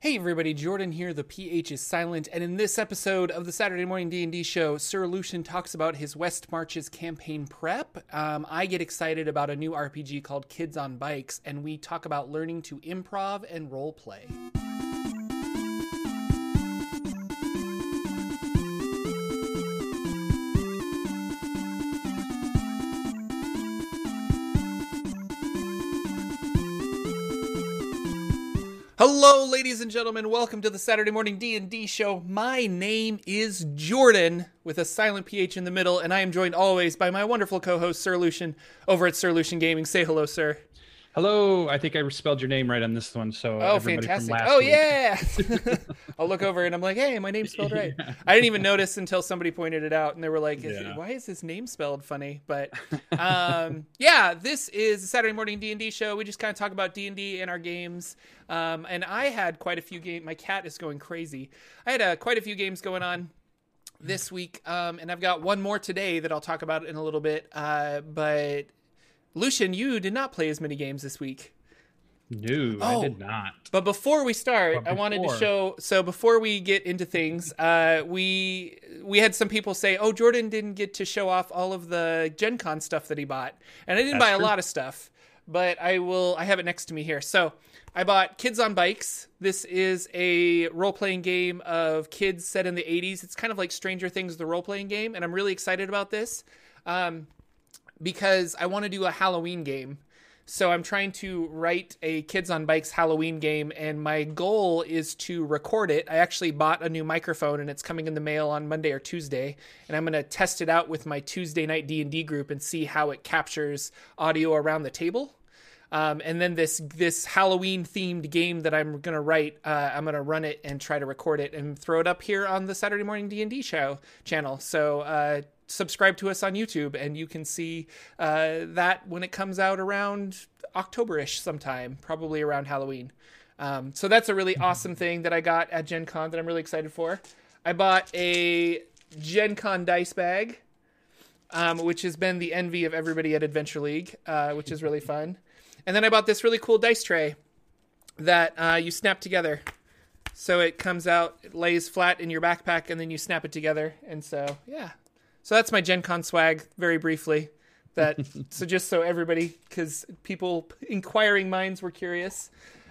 Hey everybody, Jorphdan here. The PH is silent, and in this episode of the Saturday Morning D&D show, Sir Lucien talks about his West Marches campaign prep. Um, I get excited about a new RPG called Kids on Bikes, and we talk about learning to improv and role play. Hello, ladies and gentlemen. Welcome to the Saturday Morning D&D show. My name is Jorphdan, with a silent PH in the middle, and I am joined always by my wonderful co-host Sir Lucien over at Sir Lucien Gaming. Say hello, sir. Hello. I think I spelled your name right on this one. So Oh, fantastic! Oh week. yeah. I'll look over and I'm like, hey, my name's spelled right. Yeah. I didn't even notice until somebody pointed it out, and they were like, is- Yeah. why is his name spelled funny? But um, yeah, this is the Saturday morning D and D show. We just kind of talk about D and D and our games. Um, and I had quite a few games. My cat is going crazy. I had uh, quite a few games going on this week, um, and I've got one more today that I'll talk about in a little bit. Uh, but Lucien, you did not play as many games this week. No, Oh. I did not. But before we start, But I wanted to show. So before we get into things, uh, we we had some people say, "Oh, Jorphdan didn't get to show off all of the Gen Con stuff that he bought," and I didn't That's buy a lot of stuff. But I will. I have it next to me here. So I bought Kids on Bikes. This is a role playing game of kids set in the '80s. It's kind of like Stranger Things, the role playing game, and I'm really excited about this. Um, because I want to do a Halloween game. So I'm trying to write a Kids on Bikes Halloween game, and my goal is to record it. I actually bought a new microphone, and it's coming in the mail on Monday or Tuesday, and I'm going to test it out with my Tuesday night D and D group and see how it captures audio around the table. Um, and then this this Halloween themed game that I'm gonna write, uh, I'm gonna run it and try to record it and throw it up here on the Saturday Morning D and D show channel. So uh, subscribe to us on YouTube, and you can see uh, that when it comes out around Octoberish sometime, probably around Halloween. Um, so that's a really awesome thing that I got at Gen Con that I'm really excited for. I bought a Gen Con dice bag, um, which has been the envy of everybody at Adventure League, uh, which is really fun. And then I bought this really cool dice tray that uh, you snap together. So it comes out, it lays flat in your backpack, and then you snap it together. And so, yeah. So that's my Gen Con swag, very briefly. That so just so everybody, because people inquiring minds were curious.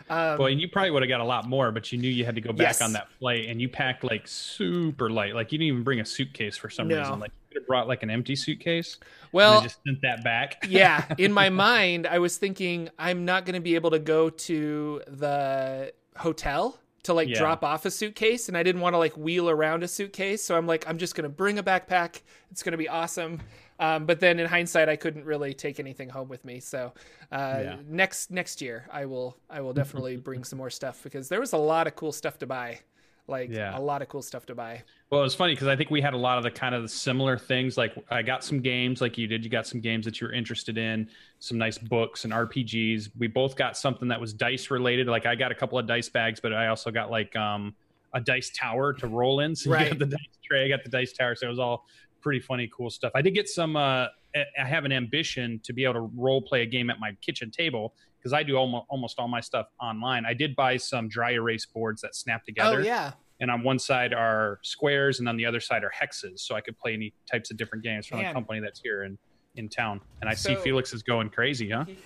Um, well, and you probably would have got a lot more, but you knew you had to go back Yes. on that flight, and you packed like super light. Like you didn't even bring a suitcase for some No. reason. Like you could have brought like an empty suitcase. well, just sent that back. yeah, in my mind, I was thinking I'm not going to be able to go to the hotel to like Yeah. drop off a suitcase, and I didn't want to like wheel around a suitcase. So I'm like, I'm just going to bring a backpack. It's going to be awesome. Um, but then in hindsight, I couldn't really take anything home with me. So uh, Yeah. next next year, I will I will definitely bring some more stuff because there was a lot of cool stuff to buy. Like Yeah. a lot of cool stuff to buy. Well, it was funny because I think we had a lot of the kind of the similar things. Like I got some games, like you did. You got some games that you're interested in, some nice books and RPGs. We both got something that was dice related. Like I got a couple of dice bags, but I also got like um, a dice tower to roll in. So you Right. got the dice tray, I got the dice tower. So it was all pretty funny, cool stuff. I did get some. Uh, I have an ambition to be able to role play a game at my kitchen table because I do almost almost all my stuff online. I did buy some dry erase boards that snap together Oh yeah. and on one side are squares and on the other side are hexes so i could play any types of different games from Man. a company that's here in in town and i see felix is going crazy huh He,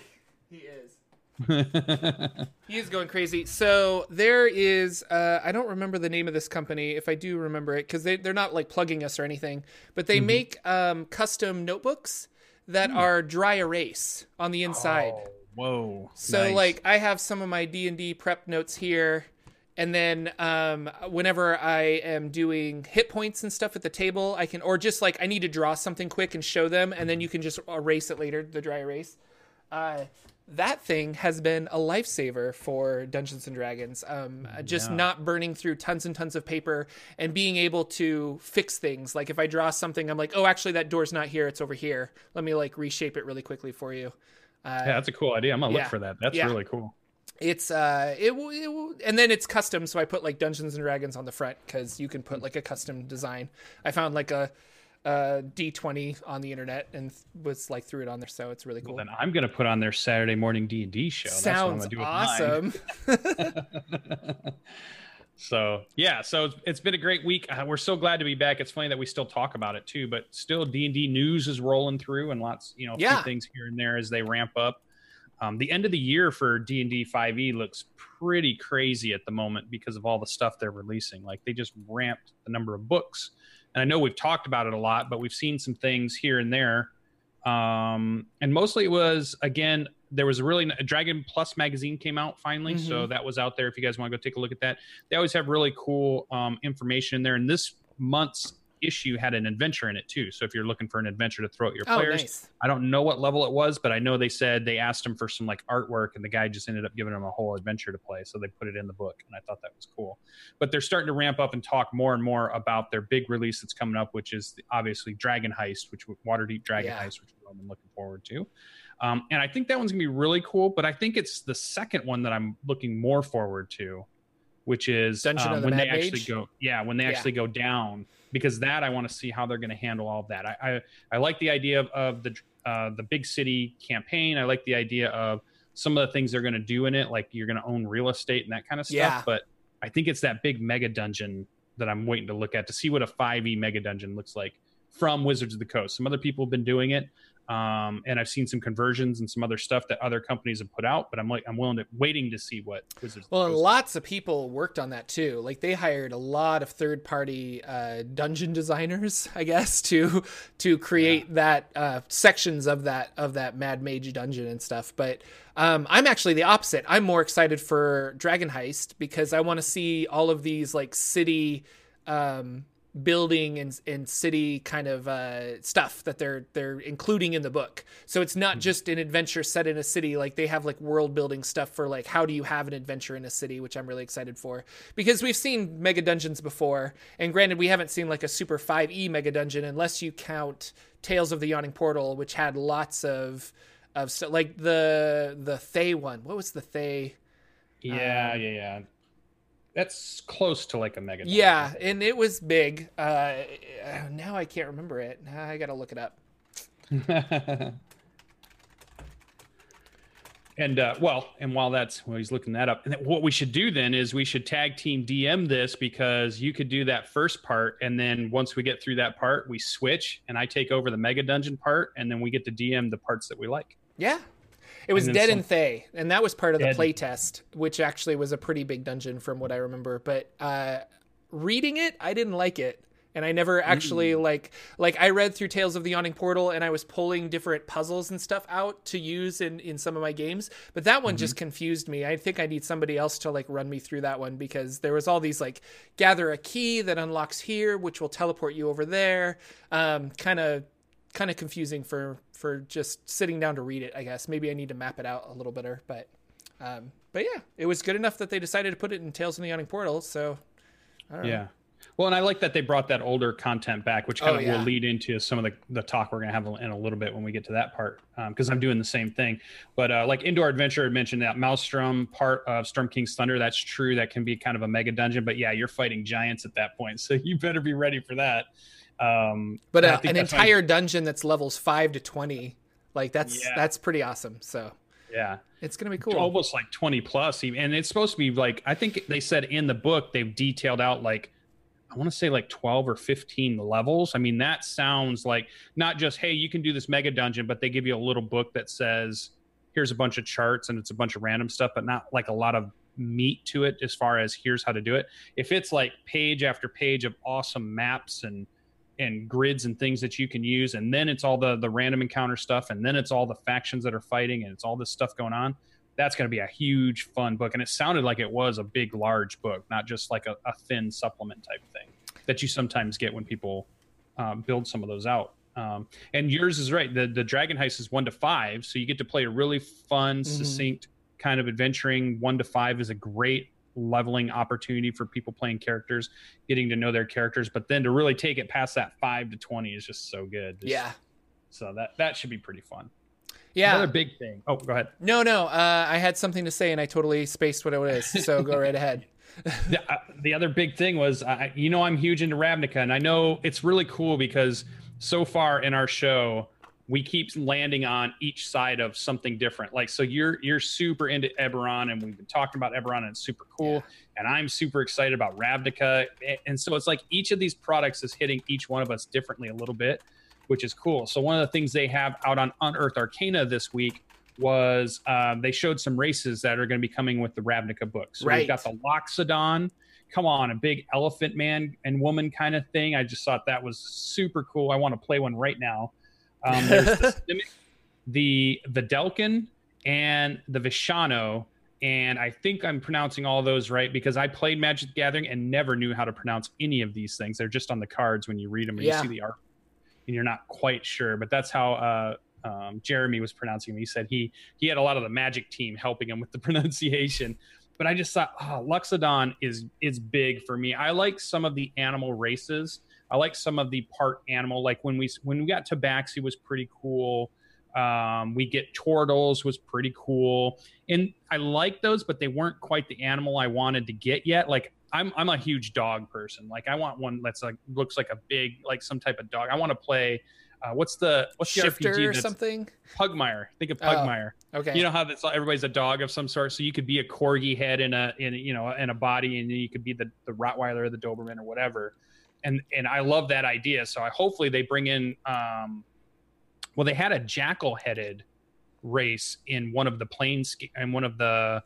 he is. He is going crazy. So there is, uh, I don't remember the name of this company. If I do remember it, because they they're not like plugging us or anything, but they make um, custom notebooks that are dry erase on the inside. Oh, whoa So Nice. like I have some of my D and D prep notes here, and then um, whenever I am doing hit points and stuff at the table, I can or just like I need to draw something quick and show them, and then you can just erase it later, the dry erase. Uh, that thing has been a lifesaver for Dungeons and Dragons. Um, just Yeah. not burning through tons and tons of paper and being able to fix things. Like if I draw something, I'm like, oh, actually that door's not here; it's over here. Let me like reshape it really quickly for you. Uh, yeah that's a cool idea i'm gonna yeah. look for that that's Yeah. really cool it's uh it, will- it and then it's custom so i put like dungeons and dragons on the front because you can put like a custom design i found like a uh, D20 on the internet and was like threw it on there. So it's really cool. Well, then I'm going to put on their Saturday morning D and D show. Sounds awesome. So yeah, so it's, it's been a great week. Uh, we're so glad to be back. It's funny that we still talk about it too, but still D and D news is rolling through and lots, you know, Yeah. things here and there as they ramp up. Um, the end of the year for D and D 5e looks pretty crazy at the moment because of all the stuff they're releasing. Like they just ramped the number of books, and I know we've talked about it a lot, but we've seen some things here and there. Um, and mostly it was again there was a really a Dragon Plus magazine came out finally, so that was out there. If you guys want to go take a look at that, they always have really cool um, information in there. And this month's issue had an adventure in it too. So if you're looking for an adventure to throw at your Oh, players, nice. I don't know what level it was, but I know they said they asked him for some like artwork, and the guy just ended up giving him a whole adventure to play. So they put it in the book, and I thought that was cool. But they're starting to ramp up and talk more and more about their big release that's coming up, which is obviously Dragon Heist, which Waterdeep Dragon Yeah. Heist, which I've been looking forward to. Um, and I think that one's gonna be really cool. But I think it's the second one that I'm looking more forward to, which is um, the when Mad they actually go, yeah, when they Yeah. actually go down, because that I want to see how they're going to handle all of that. I, I I like the idea of, of the uh, the big city campaign. I like the idea of some of the things they're going to do in it, like you're going to own real estate and that kind of stuff. Yeah. But I think it's that big mega dungeon that I'm waiting to look at to see what a 5e mega dungeon looks like from Wizards of the Coast. Some other people have been doing it, um, and I've seen some conversions and some other stuff that other companies have put out. But I'm like I'm willing to waiting to see what Wizards. Well, and lots of people worked on that too. Like they hired a lot of third-party uh, dungeon designers, I guess, to to create that uh, sections of that of that Mad Mage dungeon and stuff. But um, I'm actually the opposite. I'm more excited for Dragon Heist because I want to see all of these like city um, building and, and city kind of uh, stuff that they're they're including in the book. So it's not just an adventure set in a city. Like they have like world building stuff for like how do you have an adventure in a city, which I'm really excited for because we've seen mega dungeons before. And granted, we haven't seen like a super 5e mega dungeon unless you count Tales of the Yawning Portal, which had lots of of stuff like the the Thay one. What was the Thay? Yeah, Um, yeah, yeah. That's close to like a mega. Yeah, and it was big. Uh, now I can't remember it. I gotta look it up. and uh, well, and while that's well, he's looking that up. And what we should do then is we should tag team DM this because you could do that first part, and then once we get through that part, we switch, and I take over the mega dungeon part, and then we get to DM the parts that we like. Yeah. It was Dead some- and Thay, and that was part of the playtest, which actually was a pretty big dungeon from what I remember. But uh, reading it, I didn't like it, and I never actually like like I read through Tales of the Yawning Portal, and I was pulling different puzzles and stuff out to use in in some of my games. But that one just confused me. I think I need somebody else to like run me through that one because there was all these like gather a key that unlocks here, which will teleport you over there. Um, kind of kind of confusing for for just sitting down to read it i guess maybe i need to map it out a little better but um but yeah it was good enough that they decided to put it in tales from the yawning portal so I don't know. Yeah. Well, and I like that they brought that older content back, which kind Oh, of yeah. will lead into some of the, the talk we're going to have in a little bit when we get to that part, because I'm doing the same thing. But uh, like Indoor Adventure had mentioned that Maelstrom part of Storm King's Thunder, that's true. That can be kind of a mega dungeon. But yeah, you're fighting giants at that point. So you better be ready for that. Um, but uh, an entire dungeon that's levels 5 to 20 like that's Yeah. that's pretty awesome so yeah. it's gonna be cool almost like 20 plus even and it's supposed to be like i think they said in the book they've detailed out like i want to say like 12 or 15 levels i mean that sounds like not just hey you can do this mega dungeon but they give you a little book that says here's a bunch of charts and it's a bunch of random stuff but not like a lot of meat to it as far as here's how to do it if it's like page after page of awesome maps and and grids and things that you can use and then it's all the the random encounter stuff and then it's all the factions that are fighting and it's all this stuff going on that's going to be a huge fun book. And it sounded like it was a big large book not just like a, a thin supplement type thing that you sometimes get when people um, build some of those out. Um, and yours is right. The, the dragon heist is one to five so you get to play a really fun succinct kind of adventuring. One to five is a great leveling opportunity for people playing characters getting to know their characters but then to really take it past that five to 20 is just so good. Just- yeah. So that that should be pretty fun. Yeah. Another big thing. Oh go ahead. No no uh, i had something to say and i totally spaced what it was so go right ahead. The, uh, the other big thing was, uh, you know, I'm huge into Ravnica, and I know it's really cool because so far in our show, we keep landing on each side of something different. Like, so you're you're super into Eberron, and we've been talking about Eberron, and it's super cool. Yeah. And I'm super excited about Ravnica, and so it's like each of these products is hitting each one of us differently a little bit, which is cool. So one of the things they have out on Unearthed Arcana this week was um, they showed some races that are going to be coming with the Ravnica books. So right. we've got the Loxodon. Come on, a big elephant man and woman kind of thing. I just thought that was super cool. I want to play one right now. Um, there's the, Simic, the Vedalken and the Viashino. And I think I'm pronouncing all those right because I played Magic the Gathering and never knew how to pronounce any of these things. They're just on the cards when you read them and yeah. you see the art, and you're not quite sure. But that's how uh, um, Jeremy was pronouncing them. He said he he had a lot of the Magic team helping him with the pronunciation. But I just thought, oh, Loxodon is is big for me. I like some of the animal races I like some of the part animal. Like when we when we got Tabaxi was pretty cool. Um, we get turtles was pretty cool, and I like those, but they weren't quite the animal I wanted to get yet. Like I'm I'm a huge dog person. Like I want one that's like looks like a big like some type of dog. I want to play. Uh, what's the what's the Shifter RPG or something? Pugmire. Think of Pugmire. Okay. You know how that's everybody's a dog of some sort, so you could be a corgi head in a in you know in a body, and you could be the the Rottweiler or the Doberman or whatever and and I love that idea. So I hopefully they bring in. Um, well, they had a jackal headed race in one of the planes and one of the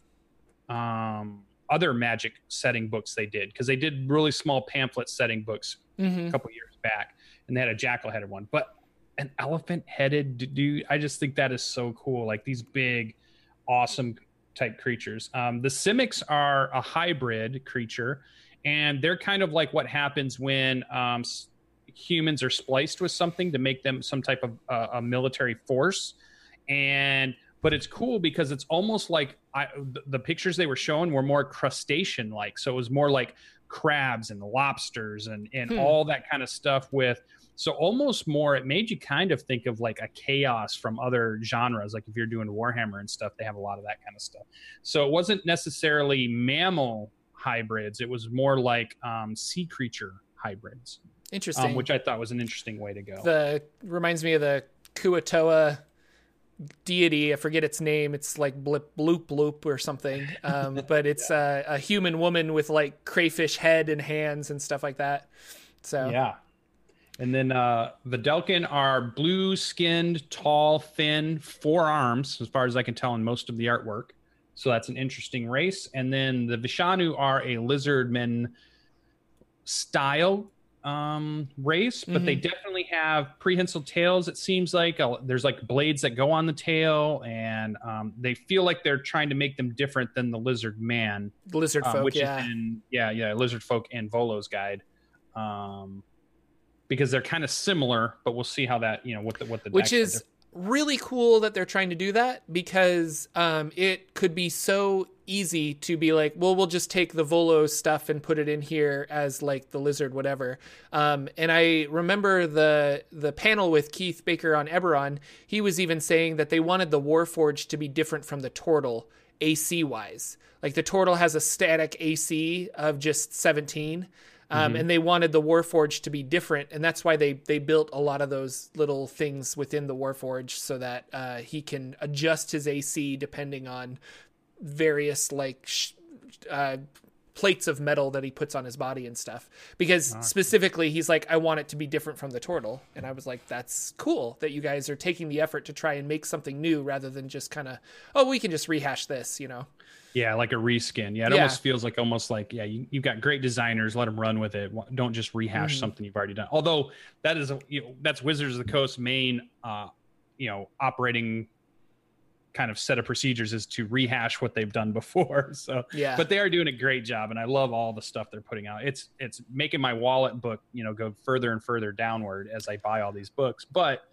um, other magic setting books they did because they did really small pamphlet setting books mm-hmm. a couple years back, and they had a jackal headed one. But an elephant headed dude, I just think that is so cool. Like these big, awesome type creatures. Um, the Simics are a hybrid creature and they're kind of like what happens when um, humans are spliced with something to make them some type of uh, a military force and but it's cool because it's almost like I, the pictures they were showing were more crustacean like so it was more like crabs and lobsters and and hmm. all that kind of stuff with so almost more it made you kind of think of like a chaos from other genres like if you're doing warhammer and stuff they have a lot of that kind of stuff so it wasn't necessarily mammal hybrids. It was more like um, sea creature hybrids. Um, interesting. Um, which I thought was an interesting way to go. The reminds me of the Kuo-toa deity. I forget its name. It's like blip bloop bloop or something. Um, but it's yeah. a, a, human woman with like crayfish head and hands and stuff like that. So yeah. And then uh, Vedalken are blue skinned, tall, thin, four arms, as far as I can tell in most of the artwork. So that's an interesting race. And then the Viashino are a lizardmen style um, race, but mm-hmm. they definitely have prehensile tails. It seems like uh, there's like blades that go on the tail, and um, they feel like they're trying to make them different than the lizard man, the lizard um, folk, which yeah. is in yeah, yeah, lizard folk and Volo's guide, um, because they're kind of similar. But we'll see how that you know what the what the which is really cool that they're trying to do that because um, it could be so easy to be like, well, we'll just take the Volo stuff and put it in here as like the lizard, whatever. Um, and I remember the the panel with Keith Baker on Eberron. He was even saying that they wanted the Warforged to be different from the Tortle AC wise. Like the Tortle has a static AC of just 17 um, mm-hmm. and they wanted the Warforged to be different, and that's why they they built a lot of those little things within the Warforged so that uh, he can adjust his AC depending on various like sh- uh, plates of metal that he puts on his body and stuff. Because awesome. specifically, he's like, I want it to be different from the Tortle, and I was like, that's cool that you guys are taking the effort to try and make something new rather than just kind of, oh, we can just rehash this, you know. Yeah, like a reskin. Yeah, it yeah. almost feels like almost like yeah, you, have got great designers. Let them run with it. Don't just rehash mm. something you've already done. Although that is a you know that's Wizards of the Coast main uh you know operating kind of set of procedures is to rehash what they've done before. So yeah, but they are doing a great job, and I love all the stuff they're putting out. It's it's making my wallet book you know go further and further downward as I buy all these books, but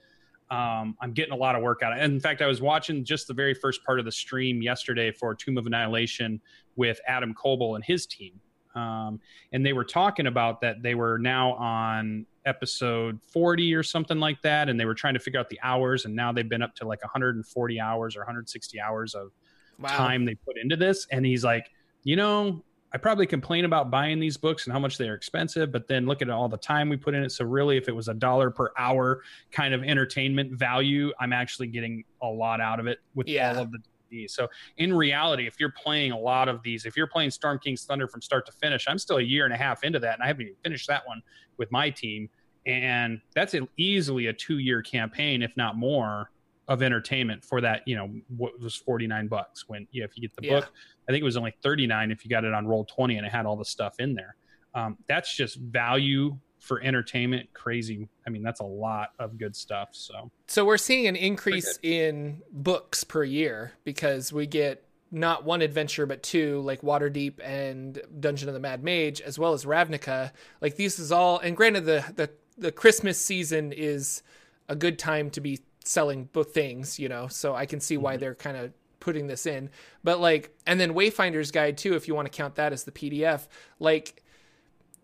um, I'm getting a lot of work out. And in fact, I was watching just the very first part of the stream yesterday for Tomb of Annihilation with Adam Koebel and his team. Um, and they were talking about that they were now on episode 40 or something like that. And they were trying to figure out the hours. And now they've been up to like 140 hours or 160 hours of wow. time they put into this. And he's like, you know, I probably complain about buying these books and how much they're expensive, but then look at all the time we put in it. So really, if it was a dollar per hour kind of entertainment value, I'm actually getting a lot out of it with yeah. all of the. So in reality, if you're playing a lot of these, if you're playing Storm King's Thunder from start to finish, I'm still a year and a half into that, and I haven't even finished that one with my team. And that's easily a two year campaign, if not more of entertainment for that you know what was 49 bucks when yeah, if you get the yeah. book i think it was only 39 if you got it on roll 20 and it had all the stuff in there. Um, that's just value for entertainment crazy i mean that's a lot of good stuff so. So we're seeing an increase in books per year because we get not one adventure but two like waterdeep and dungeon of the mad mage as well as ravnica. Like these is all and granted the the, the christmas season is a good time to be selling both things, you know, so I can see why mm-hmm. they're kind of putting this in. But like, and then Wayfinder's Guide too, if you want to count that as the PDF, like,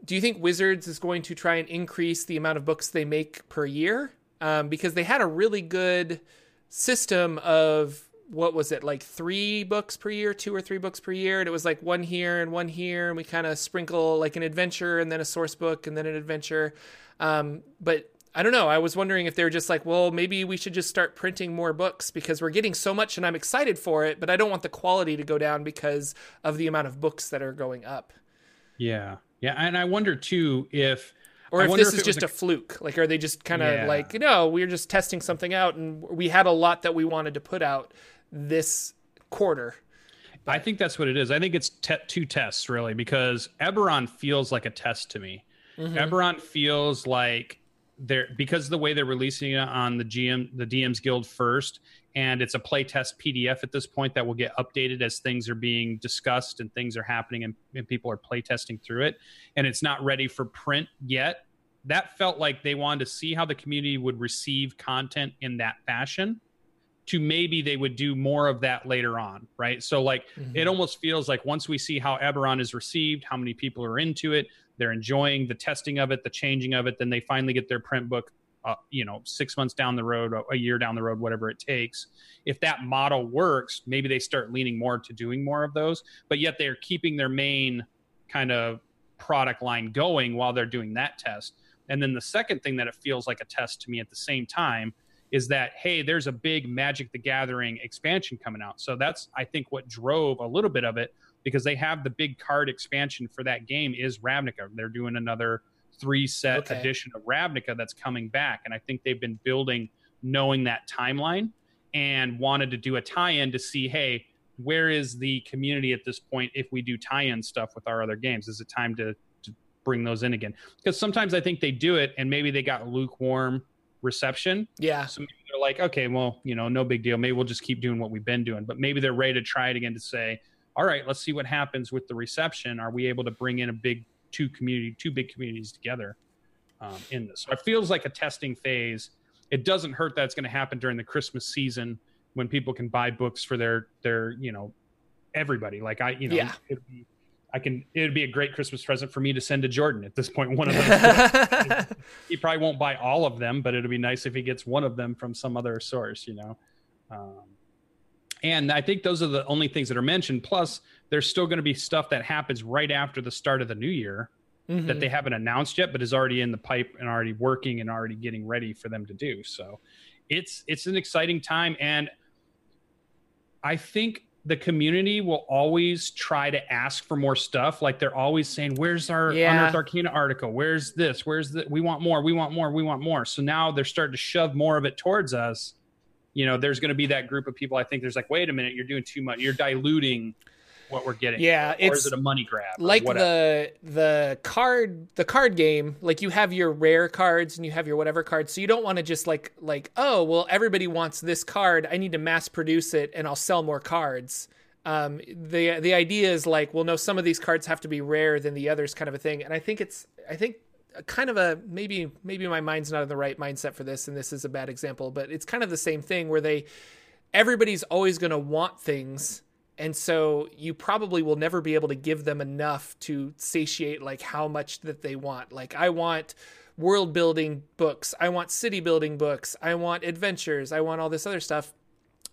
do you think Wizards is going to try and increase the amount of books they make per year? Um, because they had a really good system of what was it like three books per year, two or three books per year, and it was like one here and one here, and we kind of sprinkle like an adventure and then a source book and then an adventure. Um, but I don't know. I was wondering if they were just like, well, maybe we should just start printing more books because we're getting so much and I'm excited for it, but I don't want the quality to go down because of the amount of books that are going up. Yeah. Yeah. And I wonder too if. Or if this if is just a, a, fluke. Like, are they just kind of yeah. like, no, we're just testing something out and we had a lot that we wanted to put out this quarter? But... I think that's what it is. I think it's te- two tests, really, because Eberron feels like a test to me. Mm-hmm. Eberron feels like they're because of the way they're releasing it on the GM the DM's Guild first, and it's a playtest PDF at this point that will get updated as things are being discussed and things are happening and, and people are playtesting through it, and it's not ready for print yet. That felt like they wanted to see how the community would receive content in that fashion to maybe they would do more of that later on, right? So like mm-hmm. it almost feels like once we see how Eberron is received, how many people are into it, they're enjoying the testing of it, the changing of it. Then they finally get their print book, uh, you know, six months down the road, a year down the road, whatever it takes. If that model works, maybe they start leaning more to doing more of those. But yet they're keeping their main kind of product line going while they're doing that test. And then the second thing that it feels like a test to me at the same time is that hey there's a big magic the gathering expansion coming out so that's i think what drove a little bit of it because they have the big card expansion for that game is Ravnica. They're doing another three set okay. edition of Ravnica that's coming back, and I think they've been building knowing that timeline and wanted to do a tie-in to see, hey, where is the community at this point if we do tie-in stuff with our other games? Is it time to, to bring those in again? Because sometimes I think they do it and maybe they got lukewarm reception. Yeah. So they're like, okay, well, you know, no big deal. Maybe we'll just keep doing what we've been doing. But maybe they're ready to try it again to say, all right, let's see what happens with the reception. Are we able to bring in a big two community, two big communities together um, in this? So it feels like a testing phase. It doesn't hurt that it's going to happen during the Christmas season when people can buy books for their their you know everybody. Like I, you know, yeah. I can. It would be a great Christmas present for me to send to Jorphdan at this point. One of them. he probably won't buy all of them, but it'll be nice if he gets one of them from some other source. You know. Um, and I think those are the only things that are mentioned. Plus, there's still going to be stuff that happens right after the start of the new year mm-hmm. that they haven't announced yet, but is already in the pipe and already working and already getting ready for them to do. So it's it's an exciting time. And I think the community will always try to ask for more stuff. Like they're always saying, "Where's our yeah. Unearthed Arcana article? Where's this? Where's the? We want more. We want more. We want more." So now they're starting to shove more of it towards us, you know, there's going to be that group of people. I think there's like, wait a minute, you're doing too much. You're diluting what we're getting. Yeah, or is it a money grab? Like the the card the card game, like you have your rare cards and you have your whatever cards. So you don't want to just like like oh well everybody wants this card. I need to mass produce it and I'll sell more cards. Um, the the idea is like well no some of these cards have to be rare than the others kind of a thing. And I think it's I think kind of a maybe maybe my mind's not in the right mindset for this and this is a bad example but it's kind of the same thing where they everybody's always going to want things and so you probably will never be able to give them enough to satiate like how much that they want. Like i want world building books. I want city building books. I want adventures. I want all this other stuff.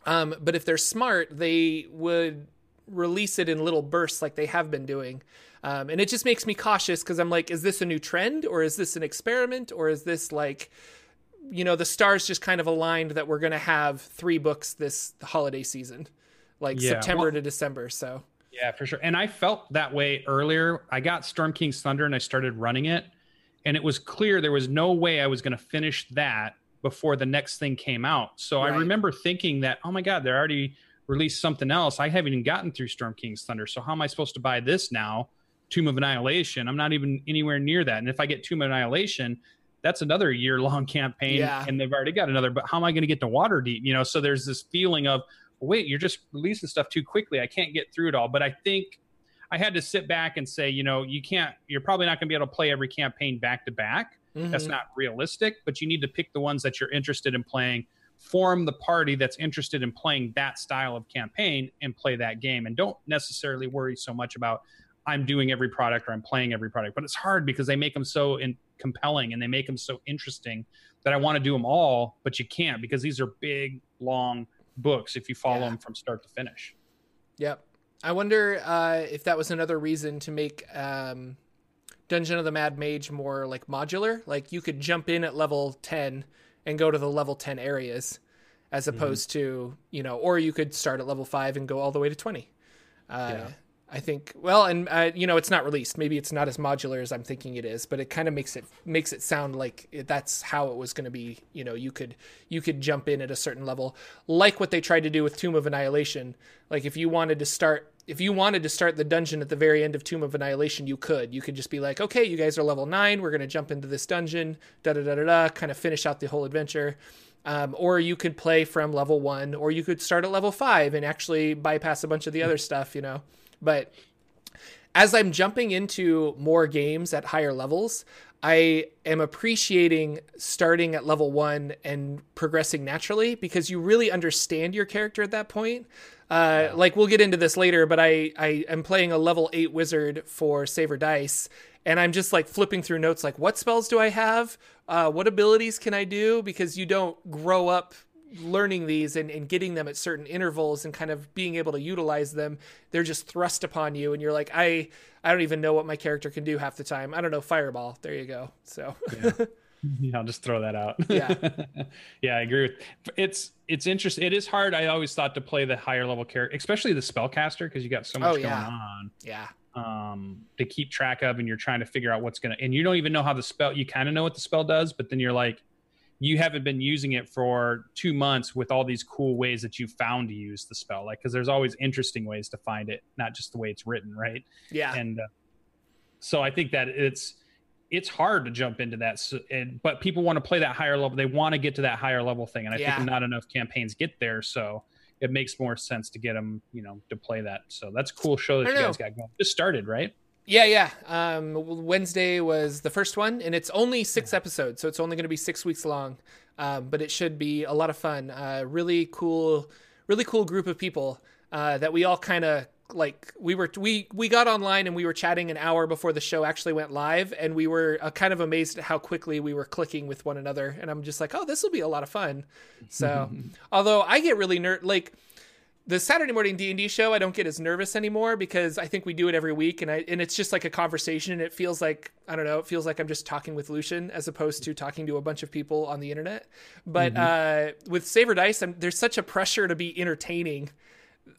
Um, but if they're smart they would release it in little bursts like they have been doing. Um, and it just makes me cautious because I'm like, is this a new trend or is this an experiment or is this like, you know, the stars just kind of aligned that we're going to have three books this holiday season, like yeah, September well, to December. So, yeah, for sure. And I felt that way earlier. I got Storm King's Thunder and I started running it. And it was clear there was no way I was going to finish that before the next thing came out. So right. I remember thinking that, oh my God, they're already released something else. I haven't even gotten through Storm King's Thunder. So how am I supposed to buy this now? Tomb of Annihilation. I'm not even anywhere near that. And if I get Tomb of Annihilation, that's another year long campaign yeah. and they've already got another, but how am I going to get to Waterdeep? You know, so there's this feeling of, wait, you're just releasing stuff too quickly. I can't get through it all. But I think I had to sit back and say, you know, you can't, you're probably not going to be able to play every campaign back to back. Mm-hmm. That's not realistic, but you need to pick the ones that you're interested in playing, form the party that's interested in playing that style of campaign and play that game. And don't necessarily worry so much about, I'm doing every product or I'm playing every product. But it's hard because they make them so in, compelling and they make them so interesting that I want to do them all, but you can't because these are big, long books if you follow yeah. them from start to finish. Yep. I wonder uh, if that was another reason to make um, Dungeon of the Mad Mage more like modular. Like you could jump in at level 10 and go to the level 10 areas as mm-hmm. opposed mm-hmm. to, you know, or you could start at level 5 and go all the way to 20. Uh, yeah. I think well, and uh, you know, it's not released. Maybe it's not as modular as I'm thinking it is, but it kind of makes it makes it sound like it, that's how it was going to be. You know, you could you could jump in at a certain level, like what they tried to do with Tomb of Annihilation. Like if you wanted to start if you wanted to start the dungeon at the very end of Tomb of Annihilation, you could. You could just be like, okay, you guys are level nine. We're going to jump into this dungeon, da da da da da, kind of finish out the whole adventure. Um, or you could play from level one, or you could start at level five and actually bypass a bunch of the other stuff, you know. But as I'm jumping into more games at higher levels, I am appreciating starting at level one and progressing naturally because you really understand your character at that point. Uh, like we'll get into this later, but I I am playing a level eight wizard for Saver Dice, and I'm just like flipping through notes like what spells do I have, uh, what abilities can I do? Because you don't grow up learning these and, and getting them at certain intervals and kind of being able to utilize them they're just thrust upon you and you're like i i don't even know what my character can do half the time. I don't know fireball. There you go. So. Yeah. yeah i'll just throw that out. Yeah. Yeah i agree with it's it's interesting it is hard. I always thought to play the higher level character especially the spellcaster because you got so much oh, yeah. going on. Yeah. Um to keep track of and you're trying to figure out what's gonna and you don't even know how the spell you kind of know what the spell does but then you're like you haven't been using it for two months with all these cool ways that you found to use the spell. Like because there's always interesting ways to find it not just the way it's written right? Yeah. And uh, so i think that it's it's hard to jump into that so, and, but people want to play that higher level they want to get to that higher level thing and i yeah. think not enough campaigns get there so it makes more sense to get them you know to play that. So that's a cool show that you guys got going. Just started right yeah, yeah. Um, Wednesday was the first one, and it's only six episodes, so it's only going to be six weeks long. Um, but it should be a lot of fun. Uh, really cool, really cool group of people uh, that we all kind of like. We were we we got online and we were chatting an hour before the show actually went live, and we were uh, kind of amazed at how quickly we were clicking with one another. And I'm just like, oh, this will be a lot of fun. So, although I get really nerd like the Saturday morning D and D show, I don't get as nervous anymore because I think we do it every week, and I and it's just like a conversation. And it feels like I don't know, it feels like I'm just talking with Lucien as opposed to talking to a bunch of people on the internet. But mm-hmm. uh, with Saver Dice, I'm, there's such a pressure to be entertaining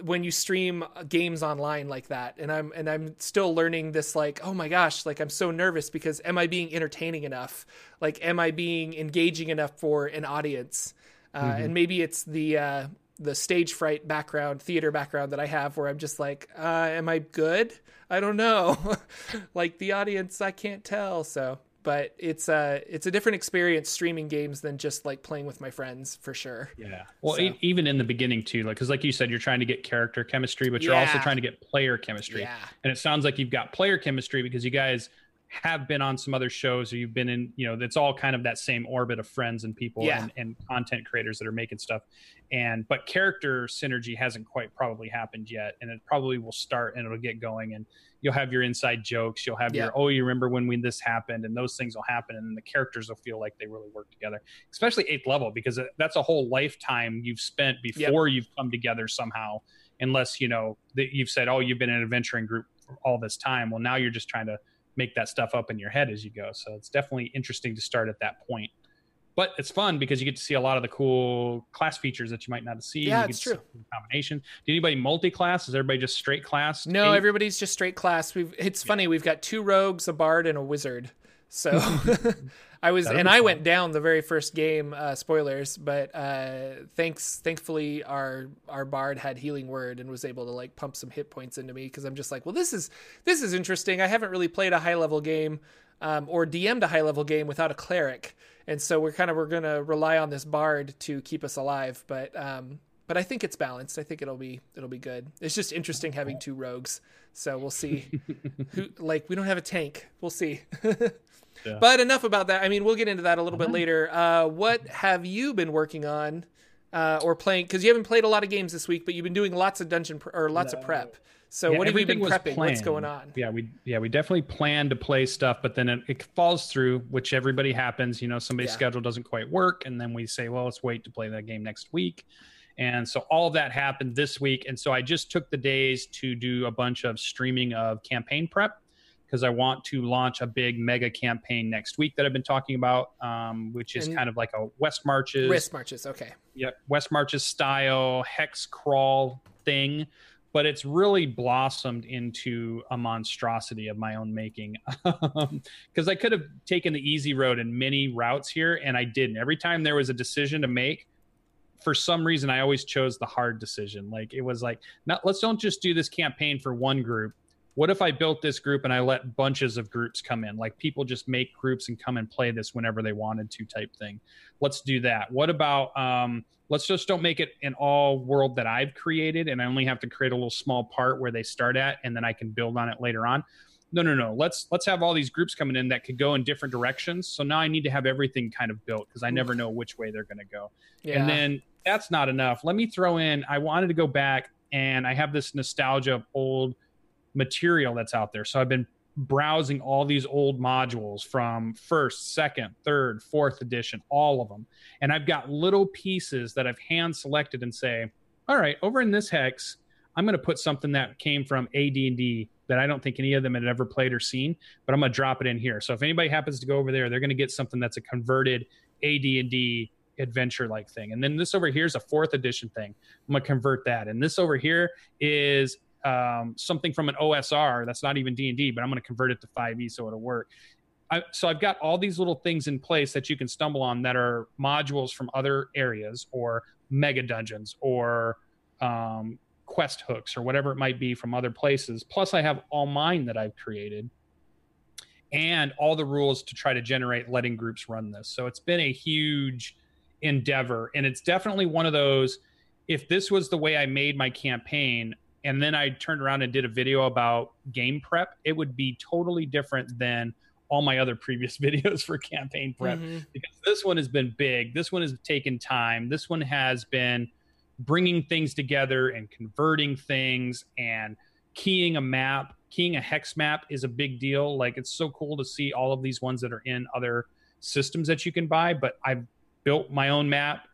when you stream games online like that and i'm and i'm still learning this like oh my gosh like i'm so nervous because am i being entertaining enough like am i being engaging enough for an audience uh, mm-hmm. and maybe it's the uh, the stage fright background, theater background that I have, where I'm just like, uh, am I good? I don't know. like the audience, I can't tell. So, but it's a uh, it's a different experience streaming games than just like playing with my friends for sure. Yeah. Well, so. e- even in the beginning too, like because like you said, you're trying to get character chemistry, but you're yeah. also trying to get player chemistry. Yeah. And it sounds like you've got player chemistry because you guys have been on some other shows or you've been in you know it's all kind of that same orbit of friends and people yeah. and, and, content creators that are making stuff and but character synergy hasn't quite probably happened yet and it probably will start and it'll get going and you'll have your inside jokes you'll have yeah. your oh you remember when we, this happened and those things will happen and the characters will feel like they really work together especially eighth level because that's a whole lifetime you've spent before yep. you've come together somehow unless you know that you've said, "Oh, you've been an adventuring group all this time." Well, now you're just trying to make that stuff up in your head as you go. So it's definitely interesting to start at that point. But it's fun because you get to see a lot of the cool class features that you might not see. Yeah, you it's true. Combination. Did anybody multi-class? Is everybody just straight class? No, eight? everybody's just straight class. We've it's funny. We've got two rogues, a bard, and a wizard. So I was, That'll and I went down the very first game. Uh, spoilers, but uh, thanks, thankfully, our our bard had healing word and was able to like pump some hit points into me because I'm just like, well, this is this is interesting. I haven't really played a high level game um, or DM'd a high level game without a cleric, and so we're kind of we're gonna rely on this bard to keep us alive. But um, but I think it's balanced. I think it'll be it'll be good. It's just interesting having two rogues. So we'll see. Who like we don't have a tank. We'll see. Yeah. But enough about that. I mean, we'll get into that a little bit Mhm. later. Uh, what have you been working on uh, or playing? Because you haven't played a lot of games this week, but you've been doing lots of dungeon pr- or lots of prep. So Yeah, what have you been prepping? What's going on? Yeah, we yeah we definitely plan to play stuff, but then it, it falls through, which everybody happens. You know, somebody's Yeah. schedule doesn't quite work, and then we say, well, let's wait to play that game next week. And so all of that happened this week, and so I just took the days to do a bunch of streaming of campaign prep because I want to launch a big mega campaign next week that I've been talking about, um, which is And- kind of like a West Marches West marches. Okay. yep, West Marches style hex crawl thing, but it's really blossomed into a monstrosity of my own making. Because I could have taken the easy road in many routes here, and I didn't. Every time there was a decision to make, for some reason, I always chose the hard decision. Like it was like, not let's don't just do this campaign for one group. What if I built this group and I let bunches of groups come in? Like people just make groups and come and play this whenever they wanted to, type thing. Let's do that. What about um, let's just don't make it an all world that I've created and I only have to create a little small part where they start at and then I can build on it later on. No, no, no. Let's let's have all these groups coming in that could go in different directions. So now I need to have everything kind of built because I never know which way they're going to go. Yeah. And then that's not enough. Let me throw in. I wanted to go back and I have this nostalgia of old material that's out there. So I've been browsing all these old modules from first, second, third, fourth edition, all of them. And I've got little pieces that I've hand selected and say, all right, over in this hex, I'm going to put something that came from AD&D that I don't think any of them had ever played or seen, but I'm going to drop it in here. So if anybody happens to go over there, they're going to get something that's a converted AD&D adventure like thing. And then this over here is a fourth edition thing. I'm going to convert that. And this over here is um, something from an OSR that's not even D&D, but I'm going to convert it to 5e so it'll work. I, so I've got all these little things in place that you can stumble on that are modules from other areas or mega dungeons or um, quest hooks or whatever it might be from other places. Plus, I have all mine that I've created and all the rules to try to generate letting groups run this. So it's been a huge endeavor. And it's definitely one of those if this was the way I made my campaign and then I turned around and did a video about game prep, it would be totally different than all my other previous videos for campaign prep Mhm. because this one has been big. This one has taken time. This one has been bringing things together and converting things and keying a map. Keying a hex map is a big deal. Like it's so cool to see all of these ones that are in other systems that you can buy. But I've built my own map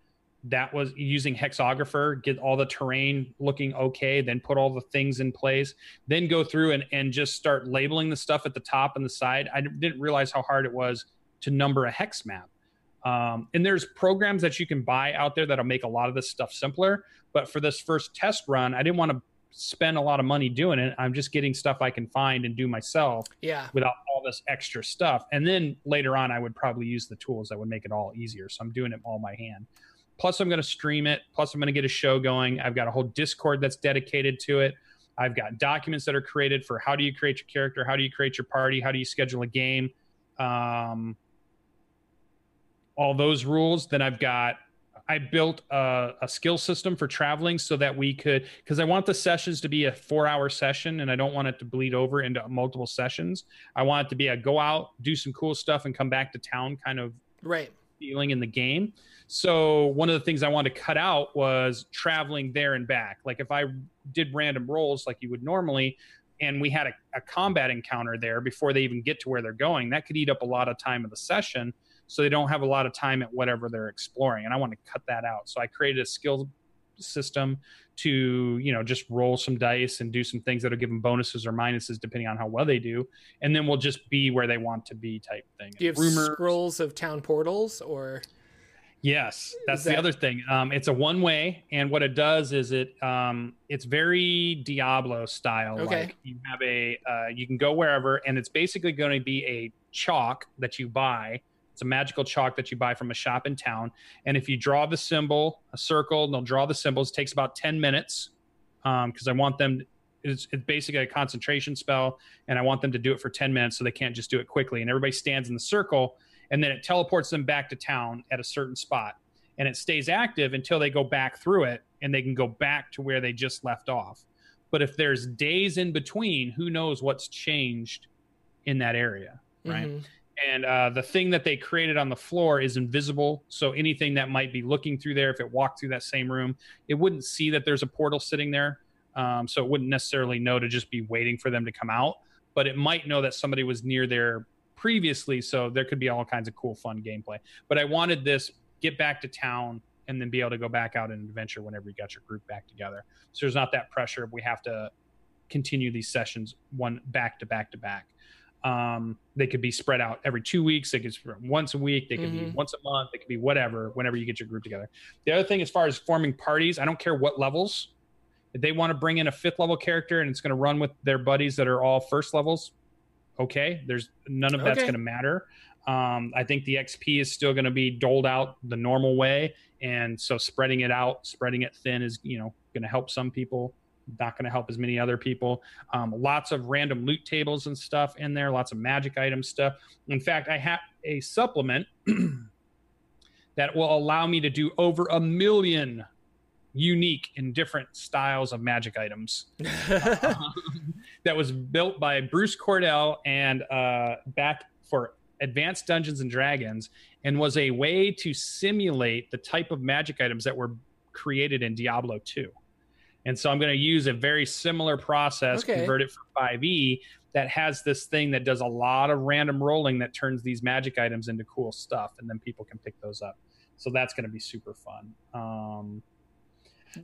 that was using hexographer get all the terrain looking okay then put all the things in place then go through and, and just start labeling the stuff at the top and the side i didn't realize how hard it was to number a hex map um, and there's programs that you can buy out there that'll make a lot of this stuff simpler but for this first test run i didn't want to spend a lot of money doing it i'm just getting stuff i can find and do myself Yeah. without all this extra stuff. And then later on, I would probably use the tools that would make it all easier. So I'm doing it all by hand. Plus, I'm going to stream it. Plus, I'm going to get a show going. I've got a whole Discord that's dedicated to it. I've got documents that are created for how do you create your character, how do you create your party, how do you schedule a game, um, all those rules. Then I've got I built a, a skill system for traveling so that we could, because I want the sessions to be a four hour session and I don't want it to bleed over into multiple sessions. I want it to be a go out, do some cool stuff, and come back to town kind of Right. Feeling in the game. So one of the things I wanted to cut out was traveling there and back. Like if I did random rolls like you would normally, and we had a, a combat encounter there before they even get to where they're going, that could eat up a lot of time of the session. So they don't have a lot of time at whatever they're exploring. And I want to cut that out. So I created a skill system to you know just roll some dice and do some things that'll give them bonuses or minuses depending on how well they do and then we'll just be where they want to be type thing Do you have Rumor- scrolls of town portals or Yes, that's Is the other thing. Um, it's a one way, and what it does is it um, it's very Diablo style. Okay. Like you have a uh, you can go wherever, and it's basically going to be a chalk that you buy. It's a magical chalk that you buy from a shop in town, and if you draw the symbol, a circle, and they'll draw the symbols. It takes about ten minutes because I want them. It's, it's basically a concentration spell, and I want them to do it for ten minutes, so they can't just do it quickly. And everybody stands in the circle, and then it teleports them back to town at a certain spot and it stays active until they go back through it and they can go back to where they just left off but if there's days in between who knows what's changed in that area right Mhm. And uh, the thing that they created on the floor is invisible. So anything that might be looking through there if it walked through that same room it wouldn't see that there's a portal sitting there. Um, so it wouldn't necessarily know to just be waiting for them to come out but it might know that somebody was near there previously. So there could be all kinds of cool fun gameplay. But i wanted this get back to town and then be able to go back out and adventure whenever you got your group back together. So there's not that pressure we have to continue these sessions one back to back to back um, they could be spread out every two weeks. They could be spread once a week. They could be Mhm. once a month. They could be whatever whenever you get your group together. The other thing as far as forming parties i don't care what levels. If they want to bring in a fifth level character and it's going to run with their buddies that are all first levels okay there's none of that's Okay. going to matter. Um, i think the xp is still going to be doled out the normal way. And so spreading it out spreading it thin is you know going to help some people not going to help as many other people. Um, lots of random loot tables and stuff in there lots of magic item stuff. In fact i have a supplement that will allow me to do over a million unique and different styles of magic items. That was built by Bruce Cordell and uh, back for Advanced Dungeons and Dragons, and was a way to simulate the type of magic items that were created in Diablo 2. And so I'm going to use a very similar process, Okay. convert it for 5e, that has this thing that does a lot of random rolling that turns these magic items into cool stuff, and then people can pick those up. So that's going to be super fun. Um,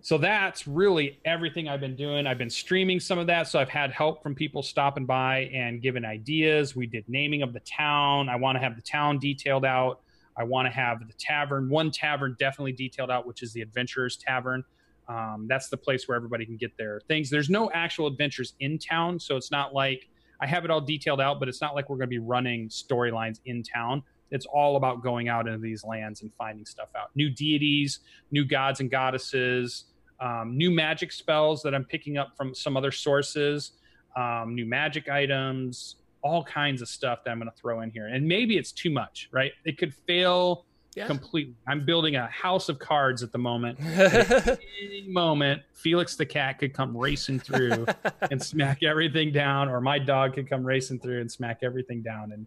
so that's really everything I've been doing. I've been streaming some of that. So I've had help from people stopping by and giving ideas. We did naming of the town. I want to have the town detailed out. I want to have the tavern, one tavern definitely detailed out, which is the Adventurers Tavern. Um, that's the place where everybody can get their things. There's no actual adventures in town. So it's not like I have it all detailed out, but it's not like we're going to be running storylines in town. It's all about going out into these lands and finding stuff out. New deities, new gods and goddesses, um, new magic spells that I'm picking up from some other sources, um, new magic items, all kinds of stuff that I'm going to throw in here. And maybe it's too much, right? It could fail Yeah. completely. I'm building a house of cards at the moment. Any moment, Felix the cat could come racing through and smack everything down, or my dog could come racing through and smack everything down, and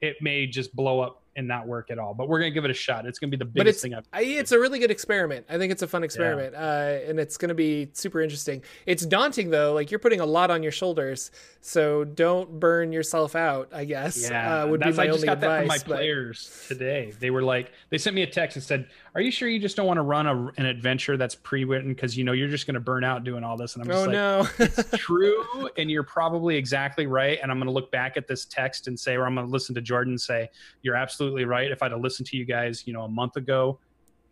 it may just blow up and not work at all. But we're gonna give it a shot. It's gonna be the biggest thing I've. I, it's a really good experiment. I think it's a fun experiment, uh, and it's going to be super interesting. It's daunting though; like you're putting a lot on your shoulders, so don't burn yourself out. I guess Yeah, uh, would be my I just only got that from my but- players today. They were like, they sent me a text and said, "Are you sure you just don't want to run a, an adventure that's pre-written because you know you're just going to burn out doing all this?" And I'm just oh like, no! it's true and you're probably exactly right and i'm going to look back at this text and say or i'm going to listen to jordan say you're absolutely right. If i'd have listened to you guys you know a month ago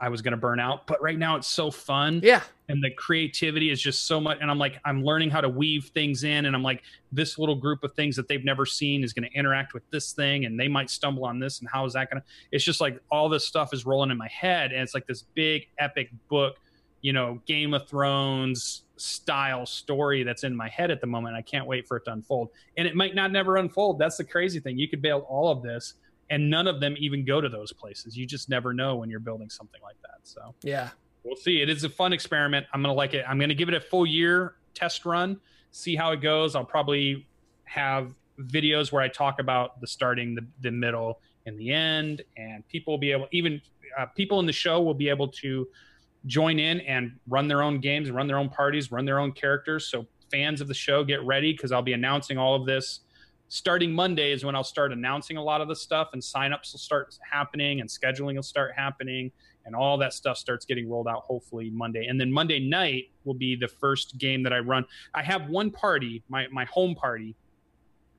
i was going to burn out. But right now it's so fun. Yeah, and the creativity is just so much and i'm like i'm learning how to weave things in and i'm like this little group of things that they've never seen is going to interact with this thing and they might stumble on this and how is that going to it's just like all this stuff is rolling in my head and it's like this big epic book you know game of thrones style story that's in my head at the moment. I can't wait for it to unfold. And it might not never unfold. That's the crazy thing. You could build all of this and none of them even go to those places you just never know when you're building something like that so yeah. we'll see. It is a fun experiment. I'm gonna like it. I'm gonna give it a full year test run, see how it goes. I'll probably have videos where I talk about the starting, the, the middle, and the end, and people will be able, even uh, people in the show will be able to join in and run their own games, run their own parties, run their own characters. So fans of the show, get ready because I'll be announcing all of this. Starting Monday is when I'll start announcing a lot of the stuff, and signups will start happening, and scheduling will start happening and all that stuff starts getting rolled out hopefully Monday. And then Monday night will be the first game that I run. I have one party, my my home party,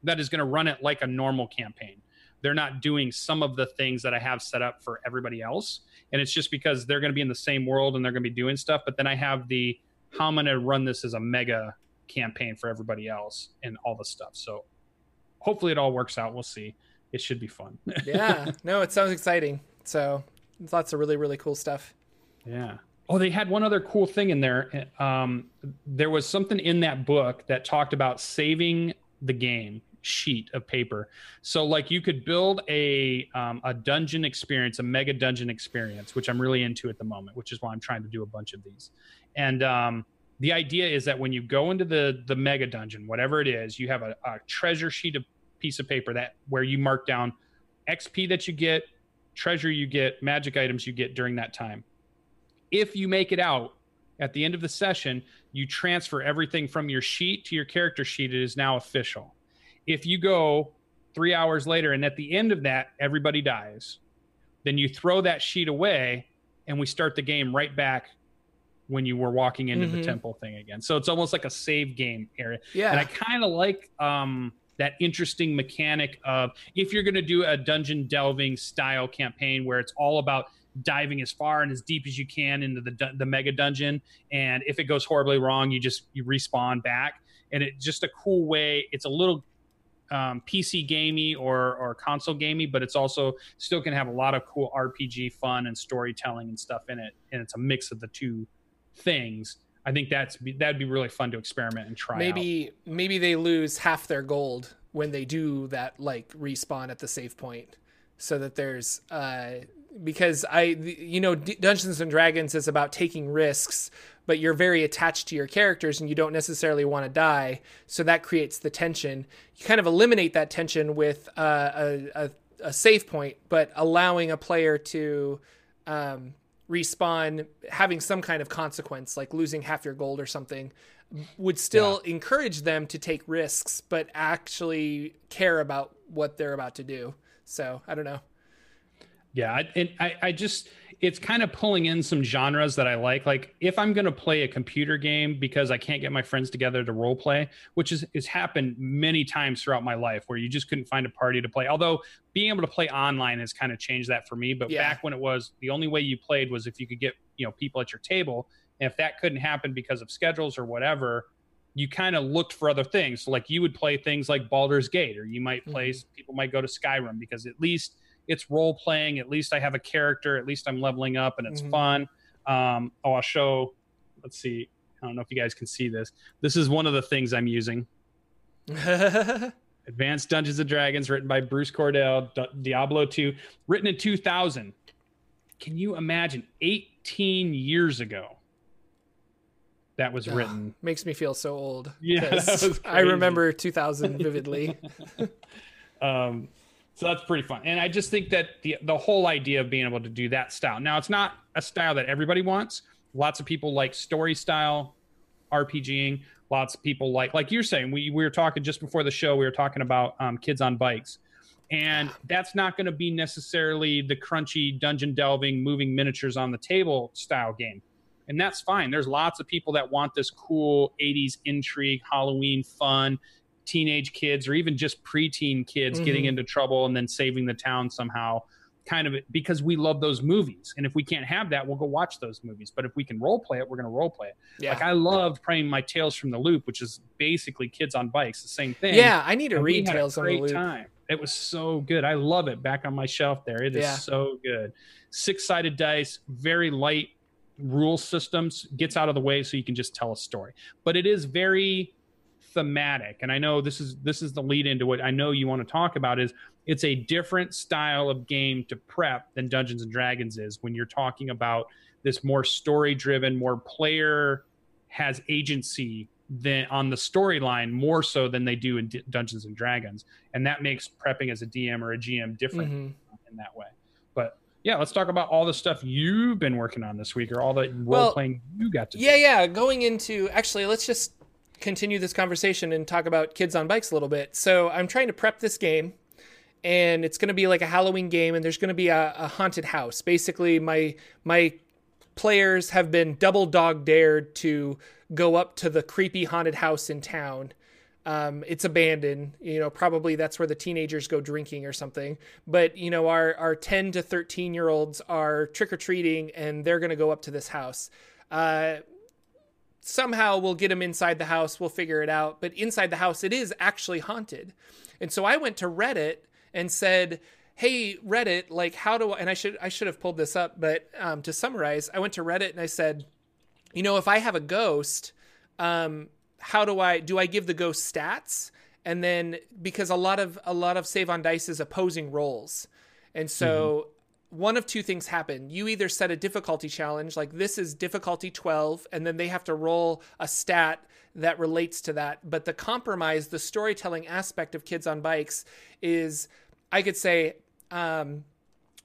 that is going to run it like a normal campaign. They're not doing some of the things that I have set up for everybody else, and it's just because they're going to be in the same world and they're going to be doing stuff. But then I have the how I'm going to run this as a mega campaign for everybody else and all the stuff. So hopefully it all works out. We'll see. It should be fun. yeah. No, it sounds exciting. So lots of really really cool stuff. Yeah. Oh, they had one other cool thing in there. Um, there was something in that book that talked about saving the game sheet of paper. So, like, you could build a um, a dungeon experience, a mega dungeon experience, which I'm really into at the moment, which is why I'm trying to do a bunch of these. And um, the idea is that when you go into the the mega dungeon, whatever it is, you have a, a treasure sheet of piece of paper that where you mark down XP that you get, treasure you get, magic items you get during that time. If you make it out at the end of the session, you transfer everything from your sheet to your character sheet. It is now official. If you go three hours later and at the end of that, everybody dies, then you throw that sheet away and we start the game right back when you were walking into mm-hmm. the temple thing again. So it's almost like a save game area. Yeah. And I kind of like um, that interesting mechanic of if you're going to do a dungeon delving style campaign where it's all about diving as far and as deep as you can into the the mega dungeon and if it goes horribly wrong you just you respawn back and it's just a cool way it's a little um, PC gamey or or console gamey, but it's also still can have a lot of cool RPG fun and storytelling and stuff in it, and it's a mix of the two things. I think that's that'd be really fun to experiment and try. Maybe out. maybe they lose half their gold when they do that like respawn at the save point, so that there's uh because I you know Dungeons and Dragons is about taking risks, but you're very attached to your characters and you don't necessarily want to die, so that creates the tension. You kind of eliminate that tension with uh, a, a a save point, but allowing a player to um, respawn having some kind of consequence like losing half your gold or something would still yeah. encourage them to take risks but actually care about what they're about to do so i don't know yeah and I, I just it's kind of pulling in some genres that I like. Like if I'm going to play a computer game because I can't get my friends together to role play, which is has happened many times throughout my life where you just couldn't find a party to play. Although being able to play online has kind of changed that for me, but yeah. back when it was the only way you played was if you could get, you know, people at your table. And if that couldn't happen because of schedules or whatever, you kind of looked for other things. So like you would play things like Baldur's Gate or you might play mm-hmm. people might go to Skyrim because at least it's role playing. At least I have a character. At least I'm leveling up and it's mm-hmm. fun. Um, oh, I'll show. Let's see. I don't know if you guys can see this. This is one of the things I'm using. Advanced Dungeons and Dragons, written by Bruce Cordell, D- Diablo 2, written in 2000. Can you imagine 18 years ago? That was written. makes me feel so old. Yeah, I remember 2000 vividly. um, so that's pretty fun. And I just think that the the whole idea of being able to do that style. Now it's not a style that everybody wants. Lots of people like story style RPGing. Lots of people like like you're saying, we, we were talking just before the show, we were talking about um, kids on bikes. And that's not going to be necessarily the crunchy dungeon delving, moving miniatures on the table style game. And that's fine. There's lots of people that want this cool 80s intrigue, Halloween fun teenage kids or even just preteen kids mm-hmm. getting into trouble and then saving the town somehow kind of because we love those movies. And if we can't have that we'll go watch those movies. But if we can role play it we're going to role play it. Yeah. like i loved playing my tales from the loop which is basically kids on bikes the same thing. Yeah i need to and read tales from the loop. time. It was so good. I love it back on my shelf there. It is yeah. so good. Six sided dice very light rule systems gets out of the way so you can just tell a story. But it is very thematic and i know this is this is the lead into what i know you want to talk about is it's a different style of game to prep than dungeons and dragons is when you're talking about this more story driven more player has agency than on the storyline more so than they do in D- dungeons and dragons and that makes prepping as a dm or a gm different mm-hmm. in that way but yeah, let's talk about all the stuff you've been working on this week or all the role well, playing you got to yeah, do. Yeah, Going into actually, let's just continue this conversation and talk about kids on bikes a little bit. So I'm trying to prep this game, and it's going to be like a Halloween game, and there's going to be a, a haunted house. Basically, my my players have been double dog dared to go up to the creepy haunted house in town. Um, it's abandoned, you know, probably that's where the teenagers go drinking or something. But, you know, our, our 10 to 13 year olds are trick or treating and they're going to go up to this house. Uh, somehow we'll get him inside the house, we'll figure it out. But inside the house, it is actually haunted. And so I went to Reddit and said, hey reddit like how do I, and i should i should have pulled this up but um, to summarize i went to reddit and i said you know if i have a ghost um, how do i do i give the ghost stats and then because a lot of a lot of save on dice is opposing rolls and so mm-hmm. One of two things happen. You either set a difficulty challenge like this is difficulty 12 and then they have to roll a stat that relates to that. But the compromise the storytelling aspect of kids on bikes is i could say um,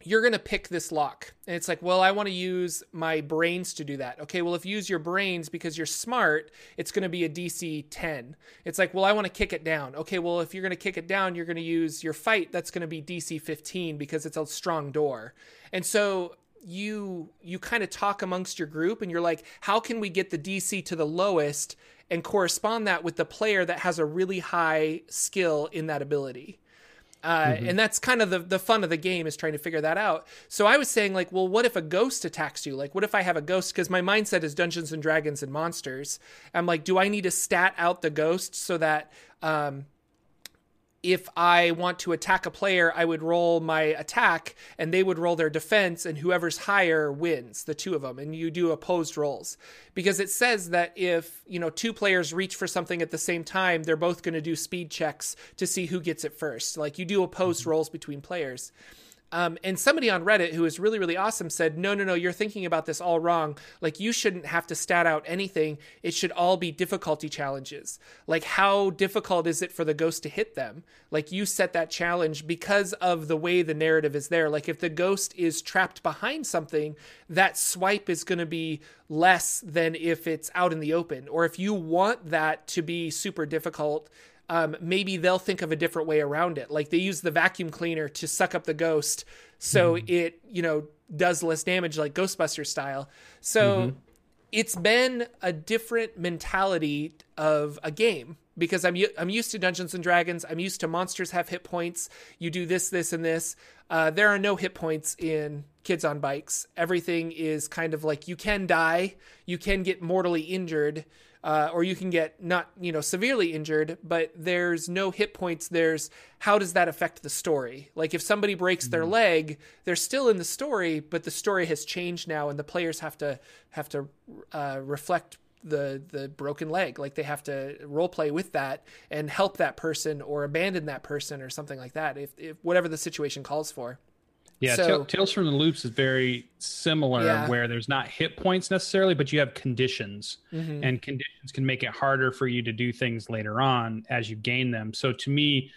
you're going to pick this lock. And it's like, well, I want to use my brains to do that. Okay, well, if you use your brains because you're smart, it's going to be a DC 10. It's like, well, I want to kick it down. Okay, well, if you're going to kick it down, you're going to use your fight. That's going to be DC 15 because it's a strong door. And so you you kind of talk amongst your group and you're like, how can we get the DC to the lowest and correspond that with the player that has a really high skill in that ability? Uh, mm-hmm. and that's kind of the, the fun of the game is trying to figure that out. So i was saying like well what if a ghost attacks you? Like what if i have a ghost? Because my mindset is dungeons and dragons and monsters. I'm like do i need to stat out the ghost so that um, if I want to attack a player, I would roll my attack and they would roll their defense, and whoever's higher wins, the two of them. And you do opposed rolls because it says that if, you know, two players reach for something at the same time, they're both going to do speed checks to see who gets it first. Like you do opposed mm-hmm. rolls between players. Um, and somebody on Reddit who is really, really awesome said, no, no, no, you're thinking about this all wrong. Like, you shouldn't have to stat out anything. It should all be difficulty challenges. Like, how difficult is it for the ghost to hit them? Like, you set that challenge because of the way the narrative is there. Like, if the ghost is trapped behind something, that swipe is going to be less than if it's out in the open. Or if you want that to be super difficult, um, maybe they'll think of a different way around it. Like they use the vacuum cleaner to suck up the ghost, so mm-hmm. it you know does less damage, like Ghostbuster style. So mm-hmm. it's been a different mentality of a game because I'm I'm used to Dungeons and Dragons. I'm used to monsters have hit points. You do this, this, and this. Uh, there are no hit points in Kids on Bikes. Everything is kind of like you can die, you can get mortally injured, uh, or you can get not you know severely injured but there's no hit points. There's how does that affect the story? Like if somebody breaks mm-hmm. their leg they're still in the story but the story has changed now and the players have to have to uh, reflect the the broken leg. Like they have to role play with that and help that person or abandon that person or something like that if, if whatever the situation calls for yeah, so, Tales from the Loops is very similar, yeah. where there's not hit points necessarily, but you have conditions, mm-hmm. and conditions can make it harder for you to do things later on as you gain them. So to me,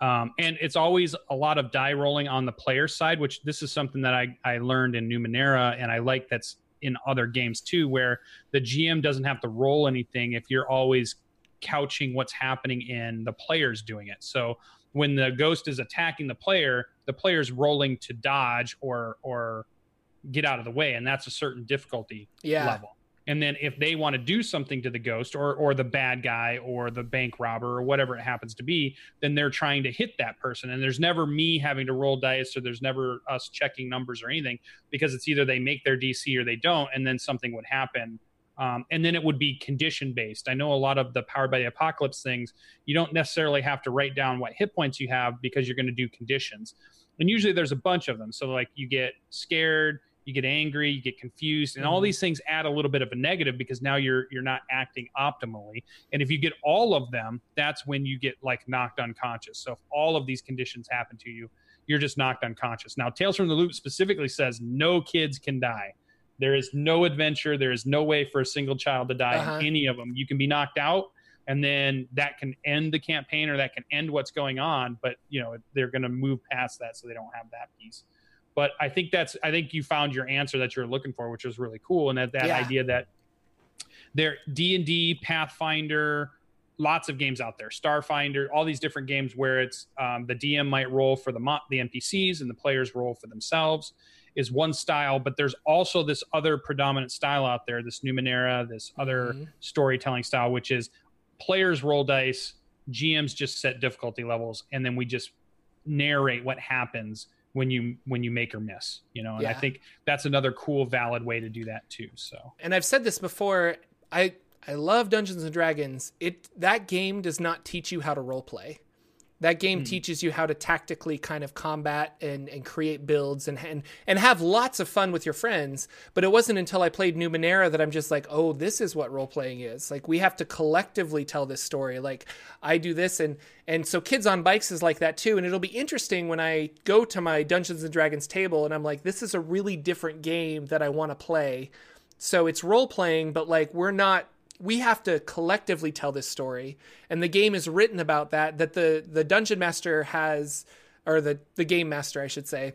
um, and it's always a lot of die rolling on the player side, which this is something that I, I learned in Numenera, and I like that's in other games too, where the GM doesn't have to roll anything if you're always couching what's happening in the players doing it. So when the ghost is attacking the player, the player's rolling to dodge or or get out of the way, and that's a certain difficulty yeah. level. And then if they want to do something to the ghost or or the bad guy or the bank robber or whatever it happens to be, then they're trying to hit that person. And there's never me having to roll dice or there's never us checking numbers or anything because it's either they make their DC or they don't, and then something would happen um, and then it would be condition based. I know a lot of the powered by the apocalypse things, you don't necessarily have to write down what hit points you have because you're going to do conditions. And usually there's a bunch of them. So, like, you get scared, you get angry, you get confused, and all mm-hmm. these things add a little bit of a negative because now you're you're not acting optimally. And if you get all of them, that's when you get like knocked unconscious. So if all of these conditions happen to you, you're just knocked unconscious. Now, Tales from the Loop specifically says no kids can die. There is no adventure. There is no way for a single child to die uh-huh. in any of them. You can be knocked out, and then that can end the campaign or that can end what's going on. But you know they're going to move past that, so they don't have that piece. But I think that's I think you found your answer that you're looking for, which is really cool, and that that yeah. idea that there D and D Pathfinder lots of games out there starfinder all these different games where it's um, the dm might roll for the mo- the npcs and the players roll for themselves is one style but there's also this other predominant style out there this numenera this other Mhm. storytelling style which is players roll dice gms just set difficulty levels and then we just narrate what happens when you when you make or miss you know and i think that's another cool valid way to do that too so and I've said this before. I I love Dungeons and Dragons. It that game does not teach you how to role play. That game hmm. teaches you how to tactically kind of combat and, and create builds and, and and have lots of fun with your friends. But it wasn't until I played Numenera that I'm just like, oh, this is what role playing is. Like we have to collectively tell this story. Like I do this and and so Kids on Bikes is like that too. And it'll be interesting when I go to my Dungeons and Dragons table and I'm like, this is a really different game that I want to play. So it's role playing, but like we're not we have to collectively tell this story. And the game is written about that that the the dungeon master has or the the game master I should say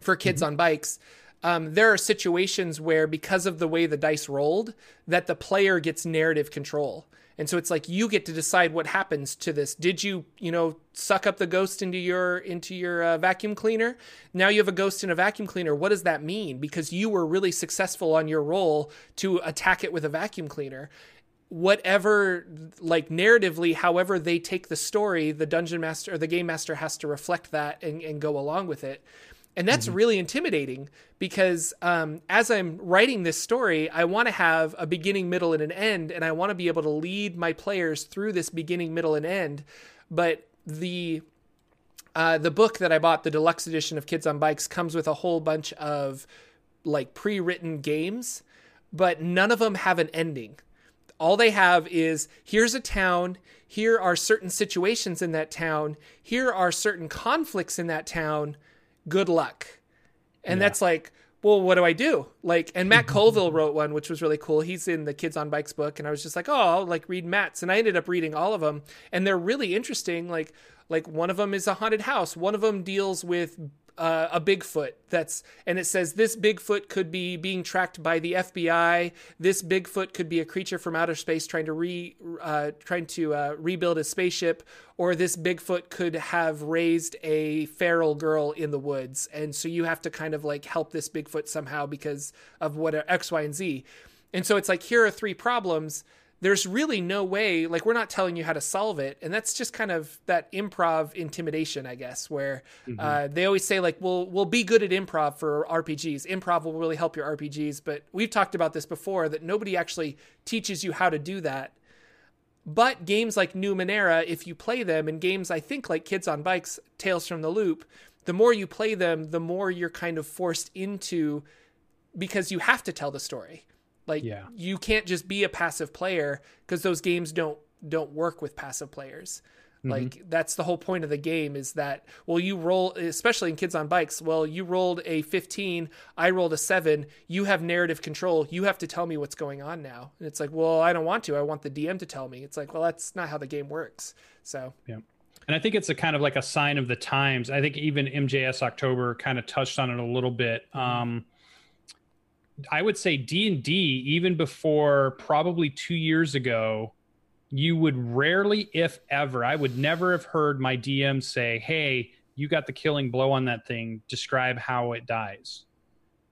for kids on bikes. Um, there are situations where because of the way the dice rolled that the player gets narrative control and so it's like you get to decide what happens to this. Did you you know suck up the ghost into your into your uh, vacuum cleaner? Now you have a ghost in a vacuum cleaner. What does that mean? Because you were really successful on your role to attack it with a vacuum cleaner. Whatever like narratively however they take the story the dungeon master or the game master has to reflect that and, and go along with it and that's really intimidating because um, as i'm writing this story i want to have a beginning middle and an end and i want to be able to lead my players through this beginning middle and end but the uh, the book that I bought, the deluxe edition of Kids on Bikes, comes with a whole bunch of like pre-written games, but none of them have an ending. All they have is here's a town, here are certain situations in that town, here are certain conflicts in that town. Good luck. And that's like, well, what do I do? Like, and Matt Colville wrote one, which was really cool. He's in the Kids on Bikes book, and I was just like, oh, I'll like read Matt's, and I ended up reading all of them, and they're really interesting. Like, like one of them is a haunted house. One of them deals with uh, a Bigfoot that's and it says this Bigfoot could be being tracked by the FBI. This Bigfoot could be a creature from outer space trying to re uh, trying to uh, rebuild a spaceship, or this Bigfoot could have raised a feral girl in the woods, and so you have to kind of like help this Bigfoot somehow because of what X, Y, and Z. And so it's like here are three problems there's really no way like we're not telling you how to solve it. And that's just kind of that improv intimidation i guess where uh, they always say like we'll we'll be good at improv for rpgs improv will really help your rpgs but we've talked about this before that nobody actually teaches you how to do that. But games like numenera if you play them and games i think like kids on bikes tales from the loop the more you play them the more you're kind of forced into because you have to tell the story like Yeah. you can't just be a passive player because those games don't don't work with passive players. Like that's the whole point of the game is that well you roll especially in kids on bikes well you rolled a 15 I rolled a 7 you have narrative control you have to tell me what's going on now and it's like well I don't want to I want the DM to tell me it's like well that's not how the game works so Yeah. And I think it's a kind of like a sign of the times. I think even MJS October kind of touched on it a little bit. Um, I would say D and D, even before probably two years ago, you would rarely, if ever, I would never have heard my DM say, "Hey, you got the killing blow on that thing. Describe how it dies."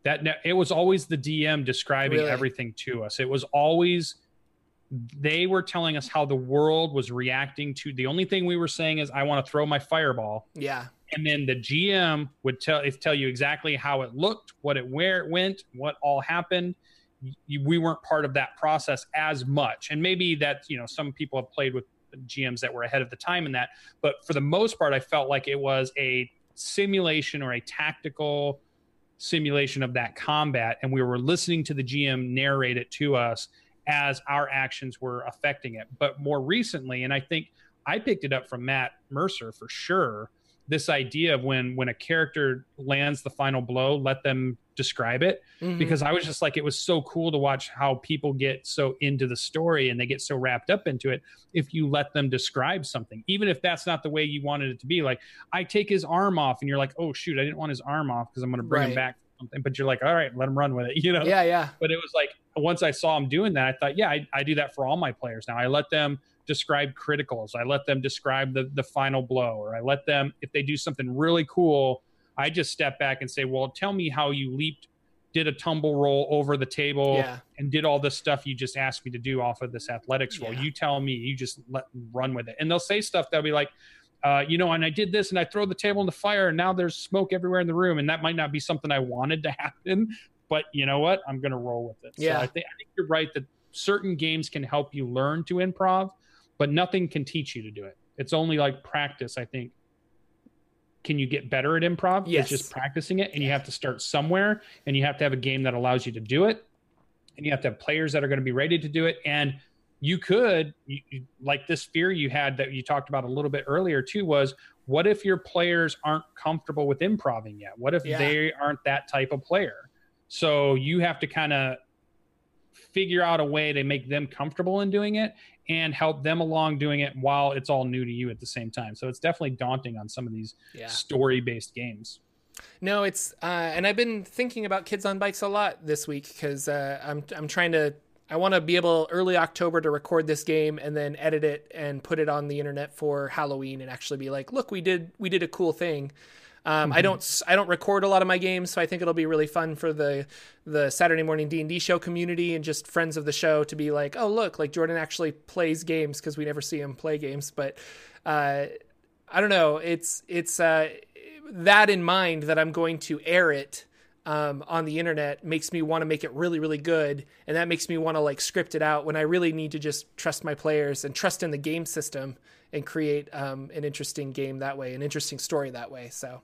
That it was always the DM describing Really? everything to us. It was always they were telling us how the world was reacting to the only thing we were saying is i want to throw my fireball yeah and then the gm would tell tell you exactly how it looked what it where it went what all happened. We weren't part of that process as much. And maybe that you know some people have played with gms that were ahead of the time in that. But for the most part i felt like it was a simulation or a tactical simulation of that combat. And we were listening to the gm narrate it to us as our actions were affecting it. But more recently and i think i picked it up from matt mercer for sure this idea of when when a character lands the final blow let them describe it Mhm. because i was just like it was so cool to watch how people get so into the story and they get so wrapped up into it if you let them describe something even if that's not the way you wanted it to be like i take his arm off and you're like oh shoot i didn't want his arm off because i'm going to bring Right. him back something but you're like all right let him run with it you know yeah yeah but it was like once I saw him doing that, I thought, yeah, I, I do that for all my players now. I let them describe criticals. I let them describe the the final blow, or I let them if they do something really cool. I just step back and say, "Well, tell me how you leaped, did a tumble roll over the table, Yeah. and did all this stuff you just asked me to do off of this athletics roll. Yeah. You tell me. You just let run with it." And they'll say stuff that'll be like. Uh, you know, and I did this, and I throw the table in the fire, and now there's smoke everywhere in the room, and that might not be something I wanted to happen, but you know what? I'm going to roll with it. Yeah. So I think, I think you're right that certain games can help you learn to improv, but nothing can teach you to do it. It's only like practice, I think. Can you get better at improv? Yes. It's just practicing it, and you have to start somewhere, and you have to have a game that allows you to do it, and you have to have players that are going to be ready to do it. And you could, you, like this fear you had that you talked about a little bit earlier too, was what if your players aren't comfortable with improving yet? What if Yeah. they aren't that type of player? So you have to kind of figure out a way to make them comfortable in doing it and help them along doing it while it's all new to you at the same time. So it's definitely daunting on some of these Yeah. story based games. No, it's uh, and I've been thinking about kids on bikes a lot this week because uh, I'm I'm trying to I want to be able early October to record this game and then edit it and put it on the internet for Halloween and actually be like, look, we did we did a cool thing. Um, I don't I don't record a lot of my games, so I think it'll be really fun for the the Saturday morning D and D show community and just friends of the show to be like, oh look, like Jordan actually plays games because we never see him play games, but. Uh, I don't know. It's it's uh, that in mind that I'm going to air it um, on the internet makes me want to make it really really good, and that makes me want to like script it out when I really need to just trust my players and trust in the game system and create um, an interesting game that way, an interesting story that way. So,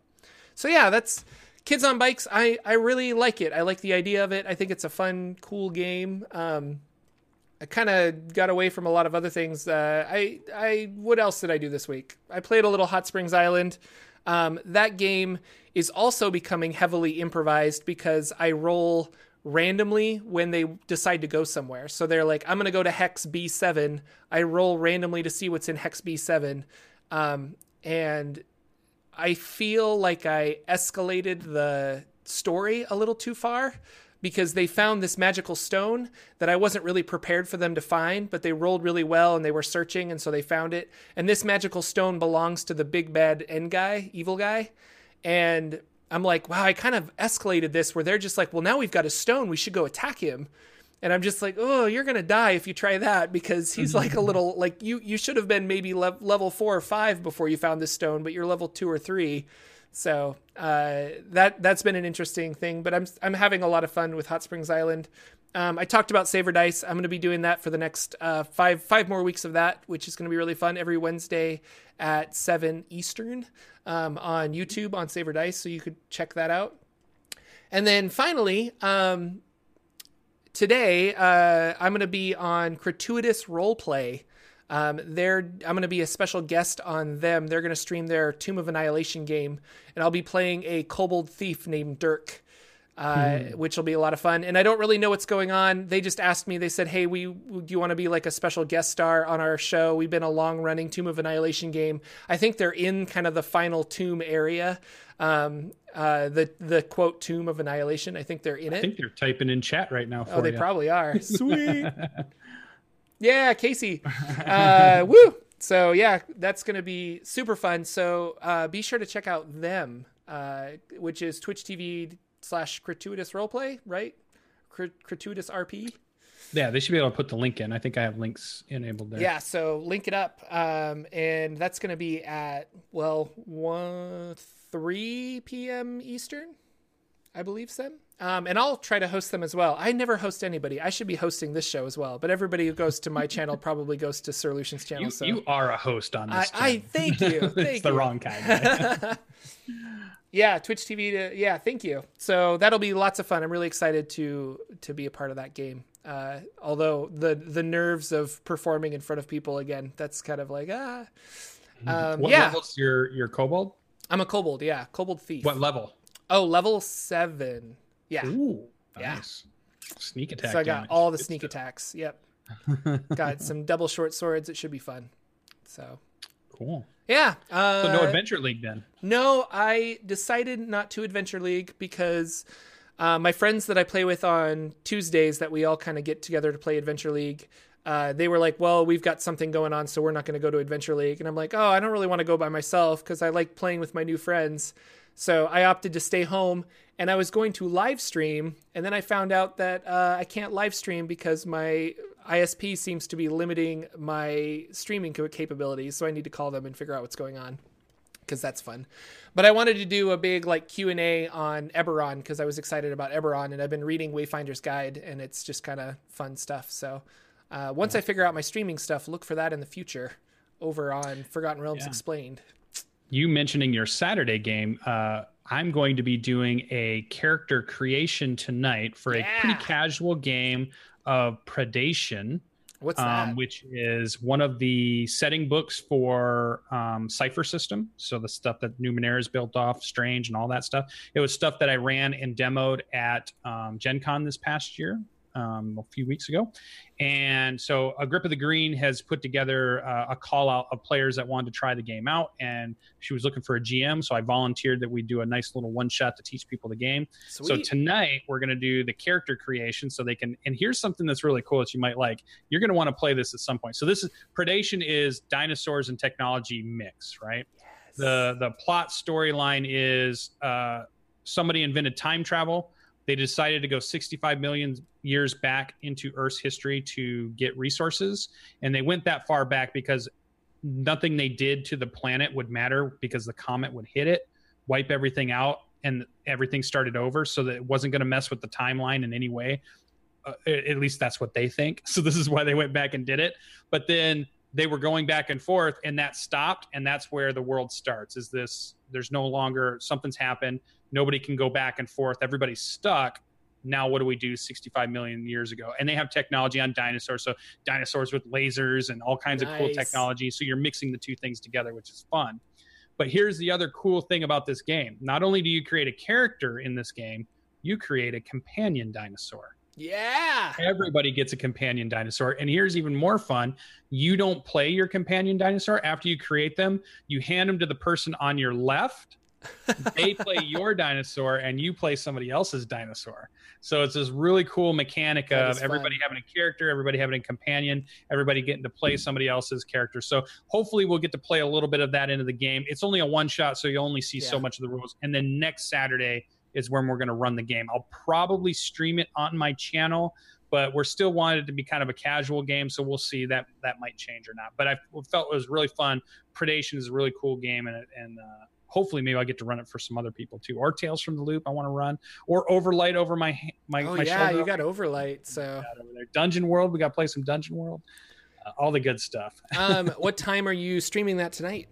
so yeah, that's Kids on Bikes. I I really like it. I like the idea of it. I think it's a fun, cool game. Um, I kind of got away from a lot of other things. Uh, I, I, what else did I do this week? I played a little Hot Springs Island. Um, that game is also becoming heavily improvised because I roll randomly when they decide to go somewhere. So they're like, I'm going to go to hex B7. I roll randomly to see what's in hex B7. Um, and I feel like I escalated the story a little too far because they found this magical stone that I wasn't really prepared for them to find, but they rolled really well and they were searching and so they found it. And this magical stone belongs to the big bad end guy, evil guy. And I'm like, wow, I kind of escalated this where they're just like, well, now we've got a stone, we should go attack him. And I'm just like, oh, you're gonna die if you try that because he's like a little like you. You should have been maybe le- level four or five before you found this stone, but you're level two or three. So uh, that that's been an interesting thing. But I'm I'm having a lot of fun with Hot Springs Island. Um, I talked about Saver Dice. I'm going to be doing that for the next uh, five five more weeks of that, which is going to be really fun. Every Wednesday at seven Eastern um, on YouTube on Saver Dice, so you could check that out. And then finally, um, today uh, I'm going to be on Gratuitous Roleplay. Um, they're I'm going to be a special guest on them. They're going to stream their Tomb of Annihilation game, and I'll be playing a kobold thief named Dirk, uh, which will be a lot of fun. And I don't really know what's going on. They just asked me. They said, "Hey, we do you want to be like a special guest star on our show? We've been a long running Tomb of Annihilation game. I think they're in kind of the final tomb area." Um, uh, the the quote Tomb of Annihilation. I think they're in it. I think they're typing in chat right now for Oh, they you. probably are. Sweet. yeah, Casey. Uh, woo. So yeah, that's gonna be super fun. So uh, be sure to check out them, uh, which is Twitch TV slash gratuitous roleplay, right? Gratuitous RP. yeah, they should be able to put the link in. I think I have links enabled there. Yeah, so link it up, um, and that's gonna be at well one three p.m. Eastern, I believe, Sam. Um, and I'll try to host them as well. I never host anybody. I should be hosting this show as well. But everybody who goes to my channel probably goes to Sir Lucien's channel. You, so you are a host on I, this. I channel. thank you. Thank it's the you. wrong kind. yeah, Twitch TV. To, yeah, thank you. So that'll be lots of fun. I'm really excited to to be a part of that game. Uh, although the the nerves of performing in front of people again, that's kind of like ah. Um, what yeah, level's your your kobold? I'm a kobold. Yeah, kobold thief. What level? Oh, level seven. Yeah. Ooh, Yeah. nice. Sneak attack. so I got damage. all the Good sneak stuff. attacks. Yep. got some double short swords. It should be fun. So Cool. yeah. Uh, So no Adventure League then. No, I decided not to Adventure League because uh, my friends that I play with on Tuesdays that we all kind of get together to play Adventure League. Uh, they were like, "Well, we've got something going on, so we're not going to go to Adventure League." And I'm like, "Oh, I don't really want to go by myself because I like playing with my new friends." So I opted to stay home, and I was going to live stream, and then I found out that uh, I can't live stream because my ISP seems to be limiting my streaming capabilities. So I need to call them and figure out what's going on because that's fun. But I wanted to do a big like Q and A on Eberron because I was excited about Eberron, and I've been reading Wayfinder's Guide, and it's just kind of fun stuff. So uh, once yeah. I figure out my streaming stuff, look for that in the future over on Forgotten Realms yeah. Explained. You mentioning your Saturday game, uh, I'm going to be doing a character creation tonight for yeah. a pretty casual game of Predation. What's that? Um, which is one of the setting books for um, Cypher System. So the stuff that Numenera is built off, Strange, and all that stuff. It was stuff that I ran and demoed at um, Gen Con this past year um, a few weeks ago. And so Agrippa the Green has put together uh, a call out of players that wanted to try the game out. And she was looking for a GM. So I volunteered that we do a nice little one shot to teach people the game. Sweet. So tonight we're going to do the character creation so they can. And here's something that's really cool that you might like. You're going to want to play this at some point. So this is Predation is dinosaurs and technology mix, right? Yes. The, the plot storyline is uh, somebody invented time travel they decided to go 65 million years back into Earth's history to get resources. And they went that far back because nothing they did to the planet would matter because the comet would hit it, wipe everything out, and everything started over. So that it wasn't going to mess with the timeline in any way. Uh, at least that's what they think. So this is why they went back and did it. But then they were going back and forth and that stopped and that's where the world starts is this there's no longer something's happened nobody can go back and forth everybody's stuck now what do we do 65 million years ago and they have technology on dinosaurs so dinosaurs with lasers and all kinds nice. of cool technology so you're mixing the two things together which is fun but here's the other cool thing about this game not only do you create a character in this game you create a companion dinosaur yeah. Everybody gets a companion dinosaur. And here's even more fun you don't play your companion dinosaur after you create them, you hand them to the person on your left. They play your dinosaur and you play somebody else's dinosaur. So it's this really cool mechanic of everybody having a character, everybody having a companion, everybody getting to play somebody else's character. So hopefully we'll get to play a little bit of that into the game. It's only a one shot, so you only see yeah. so much of the rules. And then next Saturday, is when we're going to run the game. I'll probably stream it on my channel, but we're still wanted to be kind of a casual game, so we'll see that that might change or not. But I felt it was really fun. Predation is a really cool game, and and uh, hopefully maybe I get to run it for some other people too, or Tales from the Loop I want to run, or Overlight over my my. Oh my yeah, you got Overlight. So Dungeon World, we got to play some Dungeon World, uh, all the good stuff. um, what time are you streaming that tonight?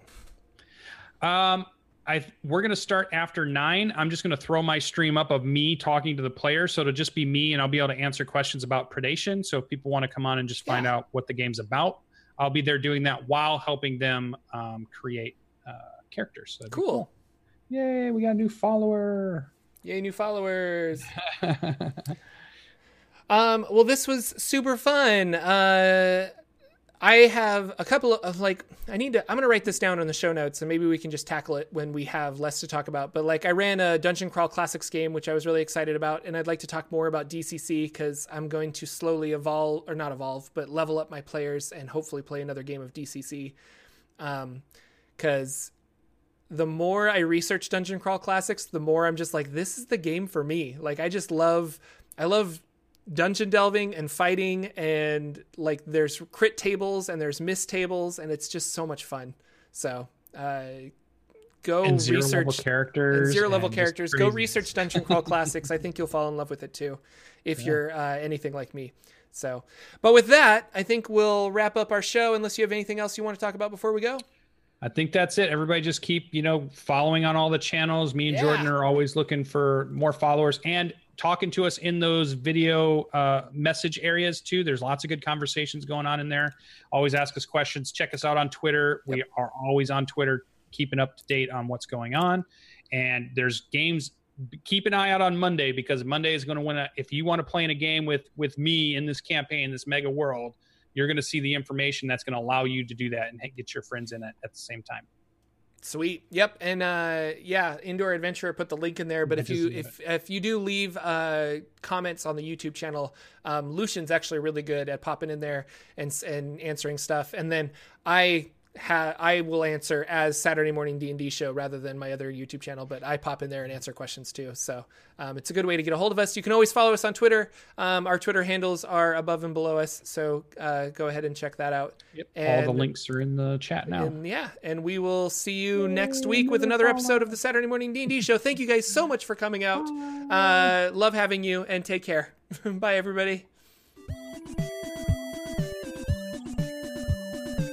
Um, I we're gonna start after nine. I'm just gonna throw my stream up of me talking to the players, so it'll just be me, and I'll be able to answer questions about predation. So if people want to come on and just find yeah. out what the game's about, I'll be there doing that while helping them um, create uh, characters. So cool. cool. Yay! We got a new follower. Yay! New followers. um. Well, this was super fun. Uh I have a couple of like I need to I'm going to write this down in the show notes and maybe we can just tackle it when we have less to talk about. But like I ran a Dungeon Crawl Classics game which I was really excited about and I'd like to talk more about DCC cuz I'm going to slowly evolve or not evolve, but level up my players and hopefully play another game of DCC. Um cuz the more I research Dungeon Crawl Classics, the more I'm just like this is the game for me. Like I just love I love dungeon delving and fighting and like there's crit tables and there's miss tables and it's just so much fun. So uh, go and zero research level characters, zero level characters. Go research Dungeon Crawl Classics. I think you'll fall in love with it too, if yeah. you're uh, anything like me. So, but with that, I think we'll wrap up our show. Unless you have anything else you want to talk about before we go. I think that's it. Everybody just keep, you know, following on all the channels. Me and yeah. Jordan are always looking for more followers. And talking to us in those video uh, message areas too. There's lots of good conversations going on in there. Always ask us questions. Check us out on Twitter. Yep. We are always on Twitter, keeping up to date on what's going on. And there's games. Keep an eye out on Monday because Monday is going to win. A, if you want to play in a game with with me in this campaign, this mega world, you're going to see the information that's going to allow you to do that and get your friends in it at the same time. Sweet. Yep. And uh, yeah, Indoor Adventure. Put the link in there. But if you if if you do leave uh, comments on the YouTube channel, um, Lucien's actually really good at popping in there and and answering stuff. And then I ha- I will answer as Saturday morning D and D show rather than my other YouTube channel. But I pop in there and answer questions too. So um, it's a good way to get a hold of us. You can always follow us on Twitter. Um, our Twitter handles are above and below us. So uh, go ahead and check that out. Yep. And, All the links are in the chat now. and yeah, and we will see you next week with another episode of the Saturday Morning D&D show. Thank you guys so much for coming out. Uh, love having you and take care. Bye everybody.